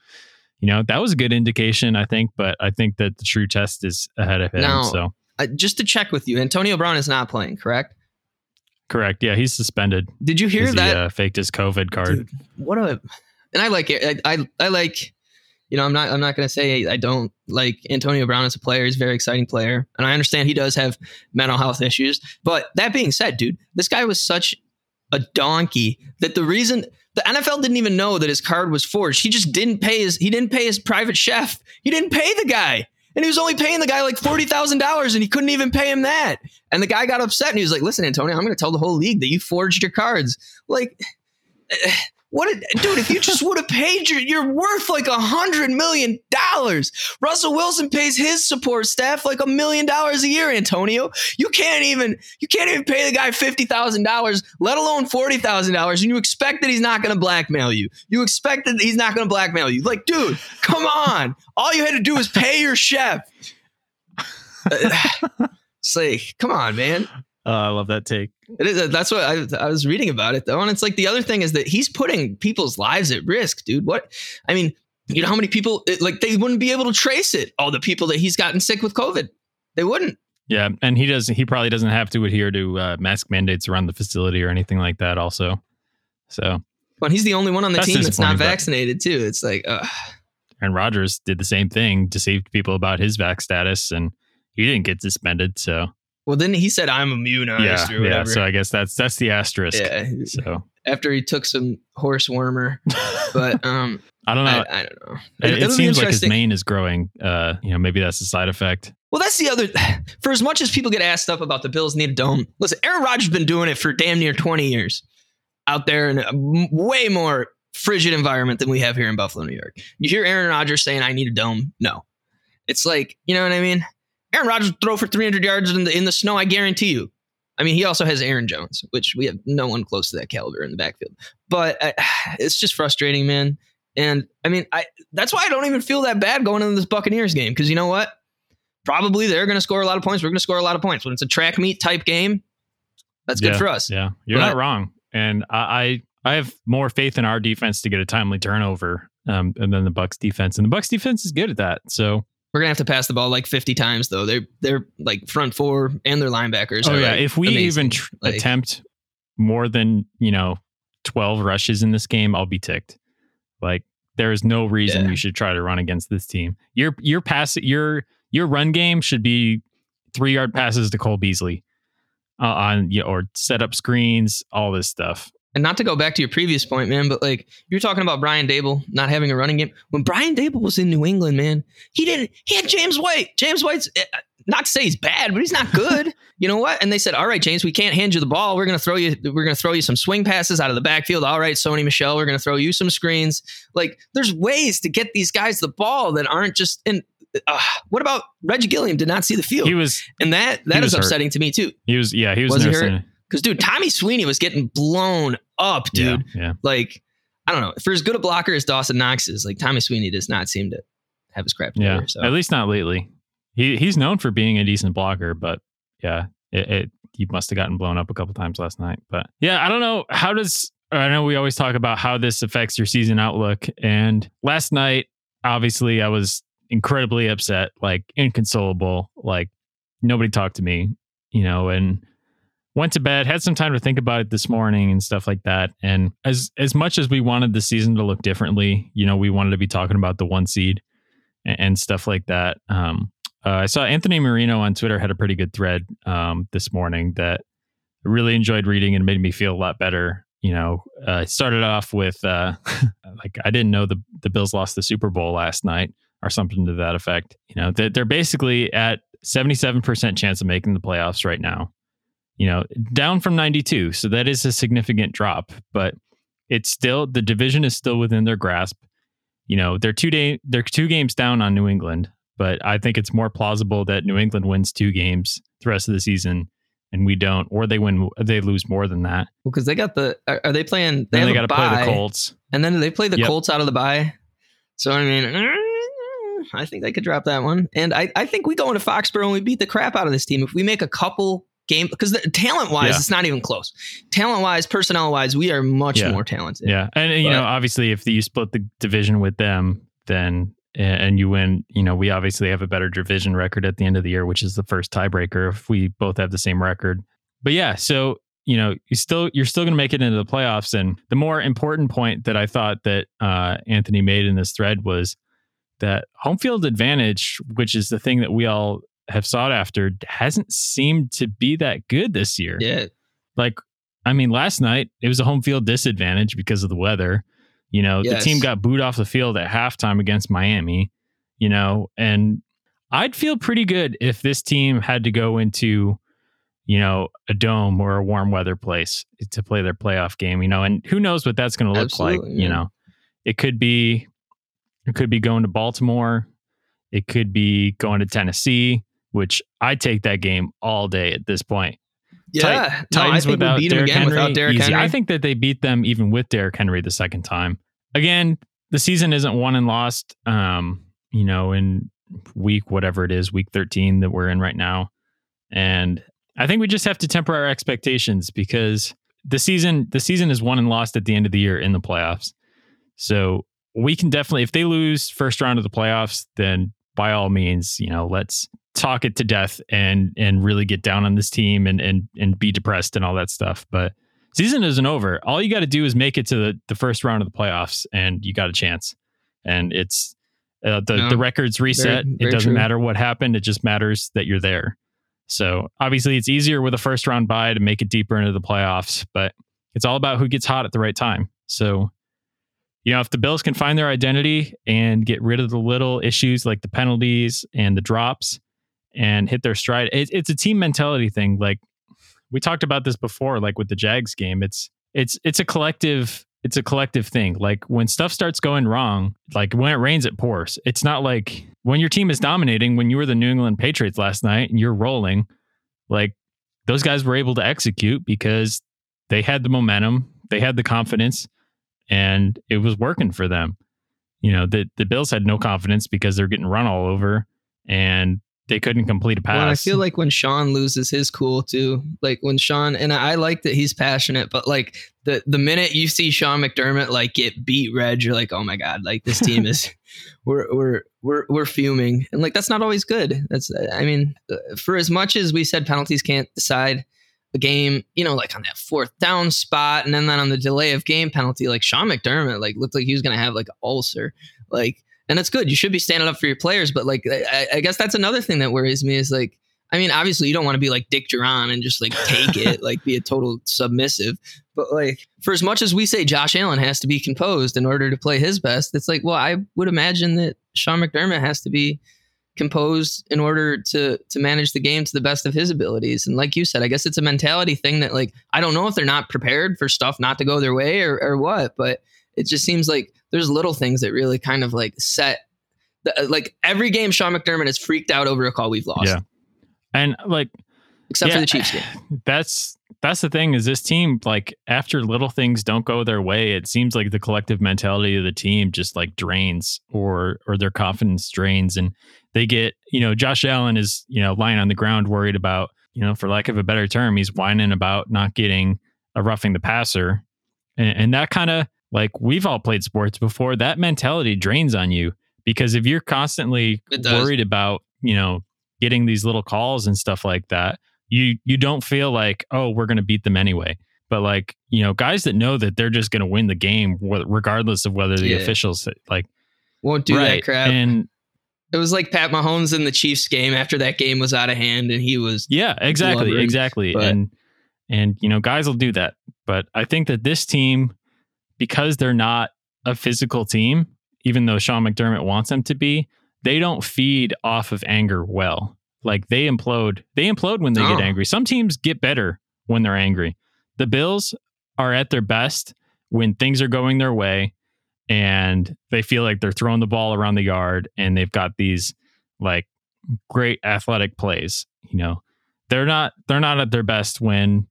You know that was a good indication, I think, but I think that the true test is ahead of him. Now- so Uh, just to check with you, Antonio Brown is not playing, correct? correct, yeah, he's suspended. Did you hear that? He, uh, faked his COVID card. Dude, what a and I like it. I, I I like you know I'm not I'm not gonna say I don't like Antonio Brown as a player. He's a very exciting player, and I understand he does have mental health issues. But that being said, dude, this guy was such a donkey that the reason the NFL didn't even know that his card was forged. He just didn't pay his he didn't pay his private chef. He didn't pay the guy. And he was only paying the guy like forty thousand dollars, and he couldn't even pay him that. And the guy got upset, and he was like, "Listen, Antonio, I'm going to tell the whole league that you forged your cards." Like, what, a, dude? If you just would have paid your, you're worth like a hundred million dollars. Russell Wilson pays his support staff like a million dollars a year. Antonio, you can't even, you can't even pay the guy fifty thousand dollars, let alone forty thousand dollars, and you expect that he's not going to blackmail you. You expect that he's not going to blackmail you. Like, dude, come on! All you had to do was pay your chef. it's like, come on, man. Oh, I love that take. It is. That's what I, I was reading about it though, and it's like the other thing is that he's putting people's lives at risk, dude. What? I mean, you know how many people it, like they wouldn't be able to trace it? All the people that he's gotten sick with COVID, they wouldn't. Yeah, and he does. He probably doesn't have to adhere to uh, mask mandates around the facility or anything like that. Also, so But he's the only one on the That's team that's not vaccinated too. It's like, uh, Aaron Rodgers did the same thing, deceived people about his vac status, and he didn't get suspended. So well, then he said I'm immunized yeah, or yeah. So I guess that's that's the asterisk. yeah. So After he took some horse warmer, but um, I don't know. I, I don't know. it, it seems like his mane is growing. Uh, you know, maybe that's a side effect. Well, that's the other. For as much as people get asked up about the Bills need a dome, listen, Aaron Rodgers has been doing it for damn near 20 years out there in a way more frigid environment than we have here in Buffalo, New York. You hear Aaron Rodgers saying, I need a dome? No. It's like, you know what I mean? Aaron Rodgers throw for 300 yards in the, in the snow, I guarantee you. I mean, he also has Aaron Jones, which we have no one close to that caliber in the backfield. But uh, it's just frustrating, man. And I mean, I that's why I don't even feel that bad going into this Buccaneers game because you know what? Probably they're going to score a lot of points. We're going to score a lot of points when it's a track meet type game. That's good Yeah, for us. Yeah, you're But- not wrong, and I, I I have more faith in our defense to get a timely turnover, um, and then the Bucs defense, and the Bucs defense is good at that. So We're gonna have to pass the ball like 50 times though. They're they're like front four and their linebackers. oh yeah, like, if we amazing. even tr- Like, attempt more than you know twelve rushes in this game, I'll be ticked. Like there is no reason Yeah. you should try to run against this team. Your your pass your your run game should be three yard passes to Cole Beasley uh, on you know, or set up screens, all this stuff. And not to go back to your previous point, man, but like you're talking about Brian Daboll not having a running game. When Brian Daboll was in New England, man, he didn't. He had James White. James White's eh, not to say he's bad, but he's not good. you know what? And they said, "All right, James, we can't hand you the ball. We're gonna throw you. We're gonna throw you some swing passes out of the backfield. All right, Sony Michel, we're gonna throw you some screens. Like, there's ways to get these guys the ball that aren't just in." Uh, what about Reggie Gilliam? Did not see the field, He was and that that is is hurt. upsetting to me too. he was yeah he was, Was he hurt? Because dude, Tommy Sweeney was getting blown up, dude. Yeah, yeah. Like, I don't know. For as good a blocker as Dawson Knox is, like Tommy Sweeney does not seem to have his crap together. Yeah, So at least not lately. He he's known for being a decent blocker, but yeah, it, it he must have gotten blown up a couple times last night. But yeah, I don't know how does I know we always talk about how this affects your season outlook, and last night obviously I was incredibly upset, like inconsolable, like nobody talked to me, you know, and went to bed, had some time to think about it this morning and stuff like that. And as as much as we wanted the season to look differently, you know, we wanted to be talking about the one seed and, and stuff like that. Um, uh, I saw Anthony Marino on Twitter had a pretty good thread um, this morning that I really enjoyed reading and made me feel a lot better. You know, uh, started off with uh, like I didn't know the the Bills lost the Super Bowl last night or something to that effect. You know, they're, they're basically at seventy seven percent chance of making the playoffs right now. You know, down from ninety two, so that is a significant drop, but it's still the division is still within their grasp. You know, they're two day they're two games down on New England, but I think it's more plausible that New England wins two games the rest of the season and we don't, or they win they lose more than that. Well, because they got the are, they playing? They they got a to play the Colts. and then they play the Yep. Colts out of the bye. So I mean, mm, I think they could drop that one. And I I think we go into Foxborough and we beat the crap out of this team if we make a couple game because talent wise Yeah. it's not even close. Talent wise, personnel wise, we are much Yeah. more talented. Yeah, and you know, obviously, if you split the division with them, then and you win, you know, we obviously have a better division record at the end of the year, which is the first tiebreaker if we both have the same record. But yeah, so you know, you still you're still going to make it into the playoffs. And the more important point that I thought that uh, Anthony made in this thread was that home field advantage, which is the thing that we all have sought after, hasn't seemed to be that good this year Yeah. like I mean, last night it was a home field disadvantage because of the weather. You know, Yes. the team got booed off the field at halftime against Miami, you know, and I'd feel pretty good if this team had to go into, you know, a dome or a warm weather place to play their playoff game, you know, and who knows what that's going to look like, Absolutely, you know. It could be it could be going to Baltimore, it could be going to Tennessee, which I take that game all day at this point. Yeah. I Titans think without Derrick Henry, without Derrick. Henry. I think that they beat them even with Derrick Henry the second time. Again, the season isn't won and lost. Um, you know, in week whatever it is, week thirteen that we're in right now, and I think we just have to temper our expectations because the season the season is won and lost at the end of the year in the playoffs. So we can definitely, if they lose first round of the playoffs, then by all means, you know, let's talk it to death and and really get down on this team and and and be depressed and all that stuff. But season isn't over. All you got to do is make it to the, the first round of the playoffs, and you got a chance. And it's uh, the No, the records reset. very it doesn't true. matter what happened. It just matters that you're there. So obviously, it's easier with a first round bye to make it deeper into the playoffs, but it's all about who gets hot at the right time. So you know, if the Bills can find their identity and get rid of the little issues like the penalties and the drops and hit their stride. It, it's a team mentality thing. Like we talked about this before, like with the Jags game. It's it's it's a collective it's a collective thing. Like when stuff starts going wrong, like when it rains, it pours. It's not like when your team is dominating. When you were the New England Patriots last night and you're rolling, like those guys were able to execute because they had the momentum, they had the confidence, and it was working for them. You know, the the Bills had no confidence because they're getting run all over and they couldn't complete a pass. Well, I feel like when Sean loses his cool too, like when Sean and I like that he's passionate, but like the the minute you see Sean McDermott like get beat red, you're like, oh my god, like this team is, we're we're we're we're fuming, and like that's not always good. That's I mean, uh, for as much as we said penalties can't decide a game, you know, like on that fourth down spot, and then, then on the delay of game penalty, like Sean McDermott, like looked like he was gonna have like an ulcer, like and that's good. You should be standing up for your players, but like I, I guess that's another thing that worries me is like I mean, obviously you don't want to be like Dick Jauron and just like take it, like be a total submissive. But like for as much as we say Josh Allen has to be composed in order to play his best, it's like, well, I would imagine that Sean McDermott has to be composed in order to to manage the game to the best of his abilities. And like you said, I guess it's a mentality thing that like I don't know if they're not prepared for stuff not to go their way or, or what, but it just seems like there's little things that really kind of like set the, uh, like every game Sean McDermott has freaked out over a call we've lost. Yeah. And like except yeah, for the Chiefs game. That's that's the thing is this team like after little things don't go their way, it seems like the collective mentality of the team just like drains or or their confidence drains and they get, you know, Josh Allen is, you know, lying on the ground worried about, you know, for lack of a better term, he's whining about not getting a roughing the passer. And, and that kind of like we've all played sports before, that mentality drains on you because if you're constantly worried about, you know, getting these little calls and stuff like that, you you don't feel like, oh, we're going to beat them anyway. But like, you know, guys that know that they're just going to win the game regardless of whether the yeah. officials like won't do right. that crap. And it was like Pat Mahomes in the Chiefs game after that game was out of hand and he was Yeah, exactly, exactly. But, and and you know, guys will do that. But I think that this team because they're not a physical team, even though Sean McDermott wants them to be, they don't feed off of anger well. Like they implode. They implode when they oh. get angry. Some teams get better when they're angry. The Bills are at their best when things are going their way and they feel like they're throwing the ball around the yard and they've got these like great athletic plays, you know. They're not they're not at their best when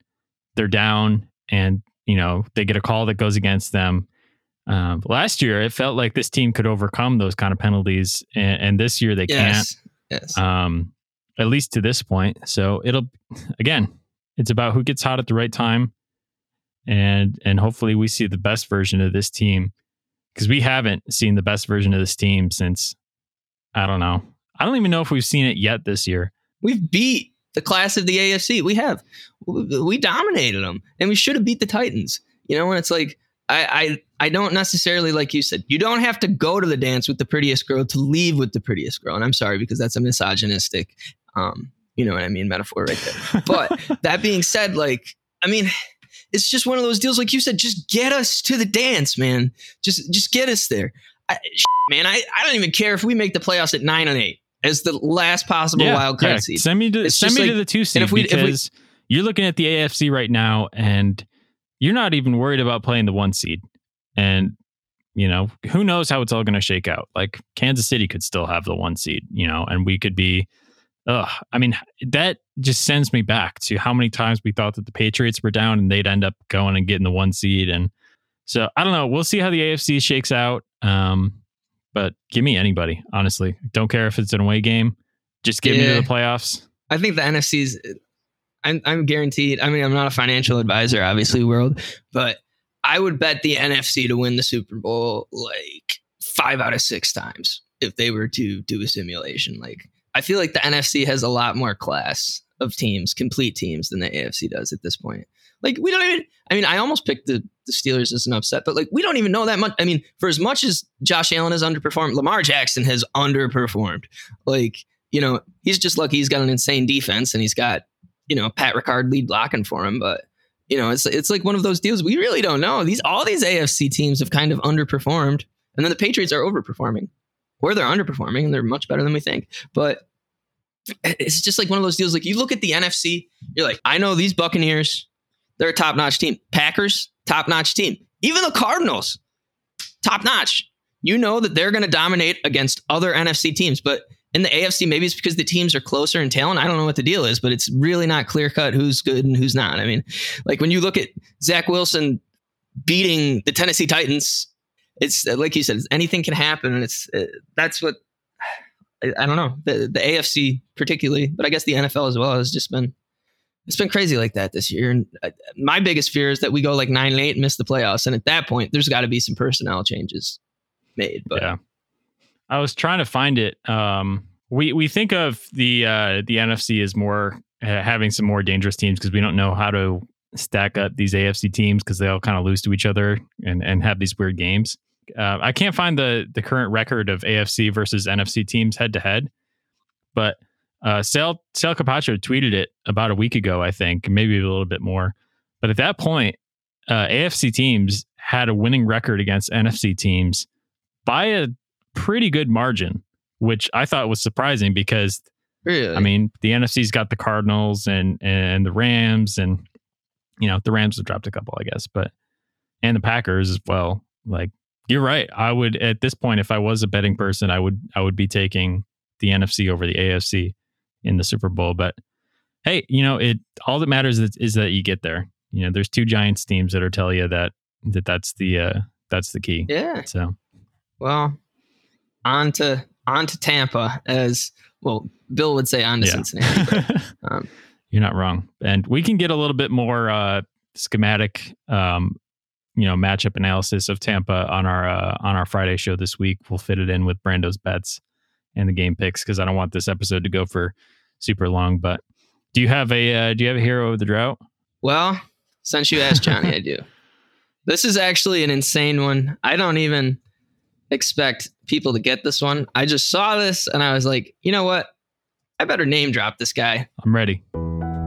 they're down and you know, they get a call that goes against them. Um, last year, it felt like this team could overcome those kind of penalties, and, and this year they yes. can't. Yes. Um, at least to this point. So it'll again, it's about who gets hot at the right time, and and hopefully we see the best version of this team because we haven't seen the best version of this team since I don't know. I don't even know if we've seen it yet this year. We've beat the class of the AFC. We have we dominated them, and we should have beat the Titans. You know, and it's like I, I I don't necessarily like you said. You don't have to go to the dance with the prettiest girl to leave with the prettiest girl. And I'm sorry because that's a misogynistic, um, you know what I mean, metaphor right there. But that being said, like I mean, it's just one of those deals. Like you said, just get us to the dance, man. Just just get us there. I, man, I, I don't even care if we make the playoffs at nine and eight as the last possible yeah, wild card yeah. seed. Send me to it's send me like, to the two seed if we, because if we, you're looking at the AFC right now, and you're not even worried about playing the one seed. And you know, who knows how it's all going to shake out? Like Kansas City could still have the one seed, you know, and we could be. Ugh, I mean, that just sends me back to how many times we thought that the Patriots were down and they'd end up going and getting the one seed. And so I don't know. We'll see how the AFC shakes out. Um, but give me anybody, honestly. Don't care if it's an away game. Just get yeah. me to the playoffs. I think the NFC's I'm I'm guaranteed. I mean, I'm not a financial advisor, obviously, world, but I would bet the NFC to win the Super Bowl like five out of six times if they were to do a simulation. Like, I feel like the NFC has a lot more class of teams, complete teams, than the AFC does at this point. Like, we don't even. I mean, I almost picked the the Steelers as an upset, but like we don't even know that much. I mean, for as much as Josh Allen has underperformed, Lamar Jackson has underperformed. Like, you know, he's just lucky he's got an insane defense and he's got, you know, Pat Ricard lead blocking for him. But, you know, it's it's like one of those deals we really don't know. These all these AFC teams have kind of underperformed, and then the Patriots are overperforming. Or they're underperforming and they're much better than we think. But it's just like one of those deals. Like you look at the NFC, you're like, I know these Buccaneers, they're a top notch team. Packers, top notch team. Even the Cardinals, top notch. You know that they're going to dominate against other NFC teams, but in the AFC, maybe it's because the teams are closer in talent. I don't know what the deal is, but it's really not clear cut who's good and who's not. I mean, like when you look at Zach Wilson beating the Tennessee Titans, it's like you said, anything can happen, and it's uh, that's what I, I don't know the the AFC particularly, but I guess the NFL as well has just been it's been crazy like that this year. And uh, my biggest fear is that we go like nine and eight and miss the playoffs, and at that point, there's got to be some personnel changes made. But yeah. I was trying to find it. Um, we we think of the uh, the NFC as more uh, having some more dangerous teams because we don't know how to stack up these AFC teams because they all kind of lose to each other and and have these weird games. Uh, I can't find the the current record of AFC versus NFC teams head to head, but uh, Sal Sal Capaccio tweeted it about a week ago, I think, maybe a little bit more. But at that point, uh, AFC teams had a winning record against NFC teams by a pretty good margin, which I thought was surprising because really, I mean the NFC's got the Cardinals and and the Rams and you know the Rams have dropped a couple, I guess, but and the Packers as well. Like you're right, I would at this point if I was a betting person, I would I would be taking the NFC over the AFC in the Super Bowl. But hey, you know it. All that matters is, is that you get there. You know, there's two Giants teams that are tell you that that that's the uh that's the key. yeah. So Well, on to on to Tampa as well. Bill would say on to Yeah. Cincinnati. but, um, You're not wrong. And we can get a little bit more uh, schematic, um, you know, matchup analysis of Tampa on our uh, on our Friday show this week. We'll fit it in with Brando's bets and the game picks because I don't want this episode to go for super long. But do you have a uh, do you have a hero of the drought? well, since you asked Johnny, I do. This is actually an insane one. I don't even expect people to get this one. I just saw this and I was like, you know what? I better name drop this guy. I'm ready.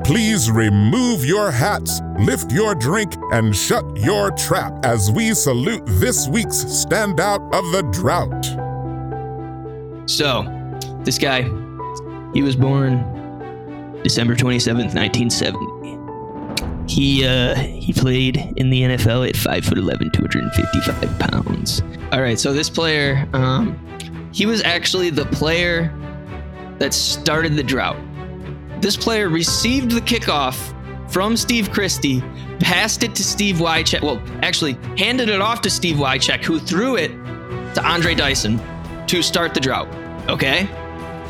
Please remove your hats, lift your drink, and shut your trap as we salute this week's standout of the drought. So, this guy, he was born December 27th, 1970. He uh he played in the NFL at 5 foot 11, 255 pounds. All right, so this player um he was actually the player that started the drought. This player received the kickoff from Steve Christie, passed it to Steve Wycheck. Well, actually, handed it off to Steve Wycheck, who threw it to Andre Dyson to start the drought. Okay?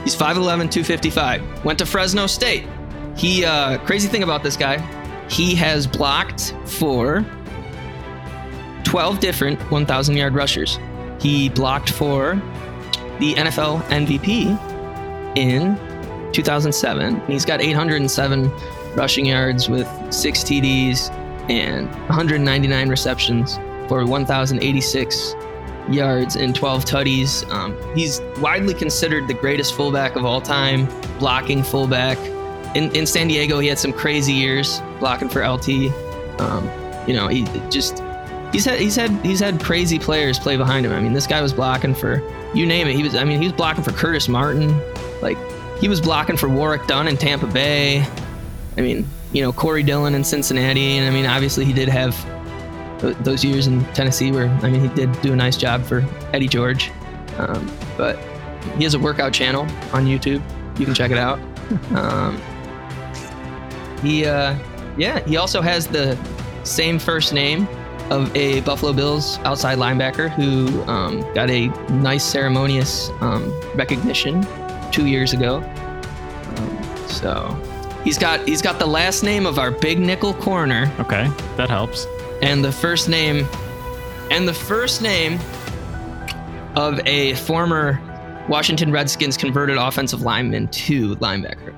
He's 5'11, 255. Went to Fresno State. He, uh, crazy thing about this guy, he has blocked for 12 different 1,000 yard rushers. He blocked for the NFL MVP in 2007. And he's got 807 rushing yards with six TDs and 199 receptions for 1,086 yards and 12 tutties. Um, he's widely considered the greatest fullback of all time, blocking fullback. In, in San Diego, he had some crazy years blocking for LT. Um, you know, he just he's had he's had he's had crazy players play behind him. I mean, this guy was blocking for you name it. He was I mean, he was blocking for Curtis Martin. Like he was blocking for Warrick Dunn in Tampa Bay. I mean, you know, Corey Dillon in Cincinnati, and I mean, obviously he did have those years in Tennessee where I mean he did do a nice job for Eddie George. Um, but he has a workout channel on YouTube. You can check it out. Um, he, uh, yeah, he also has the same first name of a Buffalo Bills outside linebacker who um, got a nice ceremonious um, recognition two years ago. Um, so he's got he's got the last name of our big nickel corner Okay, that helps. And the first name and the first name of a former Washington Redskins converted offensive lineman to linebacker.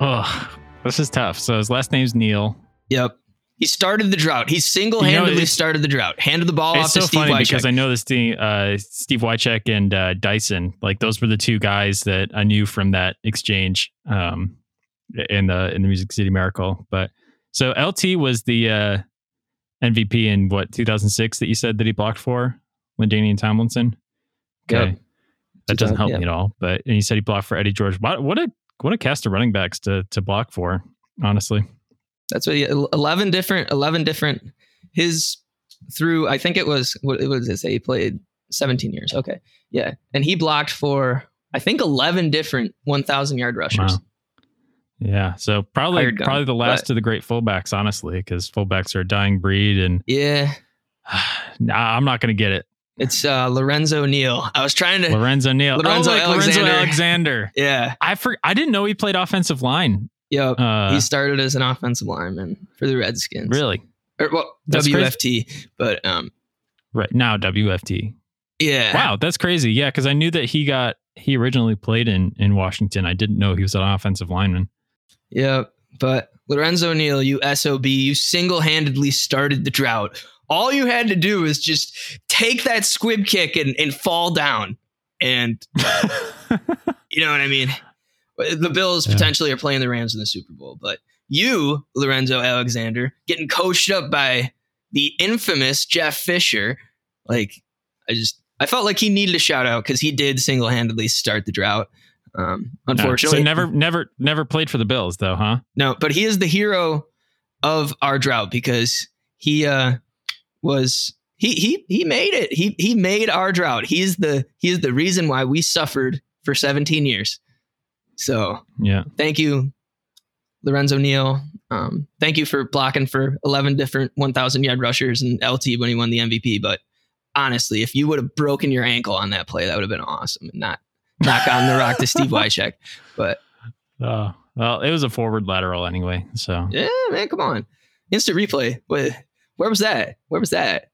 Oh, this is tough. So his last name's Neal. Yep. He started the drought. He single-handedly it's- started the drought. Handed the ball off It's to so Steve funny Wycheck. because I know this thing, uh, Steve Wycheck and uh, Dyson, like those were the two guys that I knew from that exchange um, in the in the Music City Miracle. But so LT was the uh, MVP in what 2006 that you said that he blocked for when Danny LaDainian Tomlinson. Okay, Yep. that doesn't help Yeah. me at all. But and you said he blocked for Eddie George. What what a what a cast of running backs to to block for. Honestly, That's what he, 11 different 11 different his through I think it was what, what does it say he played 17 years. Okay. Yeah. And he blocked for I think 11 different 1000 yard rushers. Wow. Yeah. So probably gun, probably the last but- of the great fullbacks, honestly, because fullbacks are a dying breed, and Yeah. nah, I'm not going to get it. It's uh Lorenzo Neal. I was trying to Lorenzo Neal, Lorenzo oh, like Lorenzo Alexander. Alexander. Yeah. I for, I didn't know he played offensive line. Yep. Uh, he started as an offensive lineman for the Redskins. really Or, well, That's WFT, but um right now WFT. yeah. Wow, that's crazy. Yeah, because I knew that he got he originally played in in Washington. I didn't know he was an offensive lineman. Yep. But Lorenzo Neal, you SOB, you single handedly started the drought. All you had to do was just take that squib kick and, and fall down. And you know what I mean? The Bills Yeah. potentially are playing the Rams in the Super Bowl, but you, Lorenzo Alexander, getting coached up by the infamous Jeff Fisher, like I just I felt like he needed a shout out because he did single handedly start the drought. Um, unfortunately, so never never never played for the Bills though, huh? no, but he is the hero of our drought because he uh was he he he made it. He he made our drought. He's the he is the reason why we suffered for 17 years. So Yeah. thank you, Lorenzo Neal. Um, thank you for blocking for 11 different 1,000 yard rushers and LT when he won the MVP. But honestly, if you would have broken your ankle on that play, that would have been awesome. And not knock on the rock to Steve Wycheck. But Oh well, it was a forward lateral anyway. So Yeah, man, come on. Instant replay. Wait, where was that? Where was that?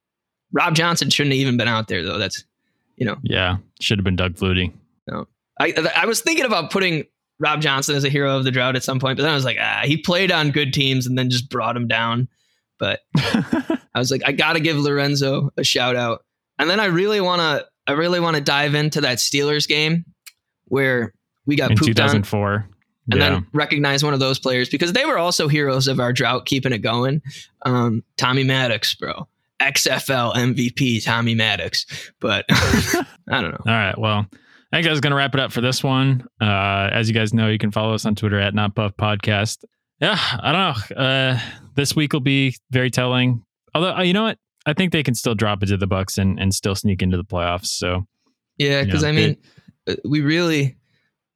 Rob Johnson shouldn't have even been out there though. That's you know, yeah, should have been Doug Flutie. No, I I was thinking about putting Rob Johnson as a hero of the drought at some point, but then I was like, ah, he played on good teams and then just brought him down. But I was like, I gotta give Lorenzo a shout out. And then I really wanna I really wanna dive into that Steelers game where we got in pooped on. 2004. and yeah. then recognize one of those players because they were also heroes of our drought, keeping it going. Um, Tommy Maddox, bro, XFL MVP, Tommy Maddox. But I don't know. All right. Well, I think I was going to wrap it up for this one. Uh, as you guys know, you can follow us on Twitter at Not Puff Podcast. Yeah, I don't know. Uh, this week will be very telling. Although, uh, you know what? I think they can still drop it to the Bucs and, and still sneak into the playoffs. So, Yeah, because Yeah, I mean, uh, we really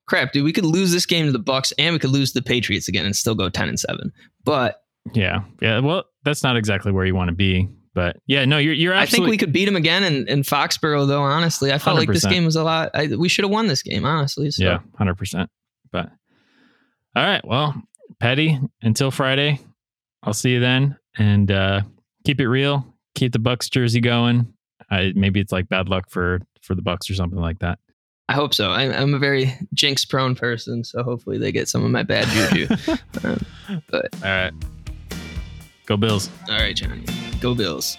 crap, dude. We could lose this game to the Bucs, and we could lose the Patriots again, and still go ten and seven. But yeah. Yeah. Well, that's not exactly where you want to be. But yeah, no, you're, you're I think we could beat them again in, in Foxborough. Though honestly, I felt like this game was a lot. I, we should have won this game, honestly. So. Yeah, hundred percent. But all right, well, Petty, until Friday, I'll see you then, and uh, keep it real. Keep the Bucs jersey going. I, maybe it's like bad luck for for the Bucs or something like that. I hope so. I'm, I'm a very jinx prone person, so hopefully they get some of my bad juju. um, but All right, go Bills. all right, Johnny, go Bills.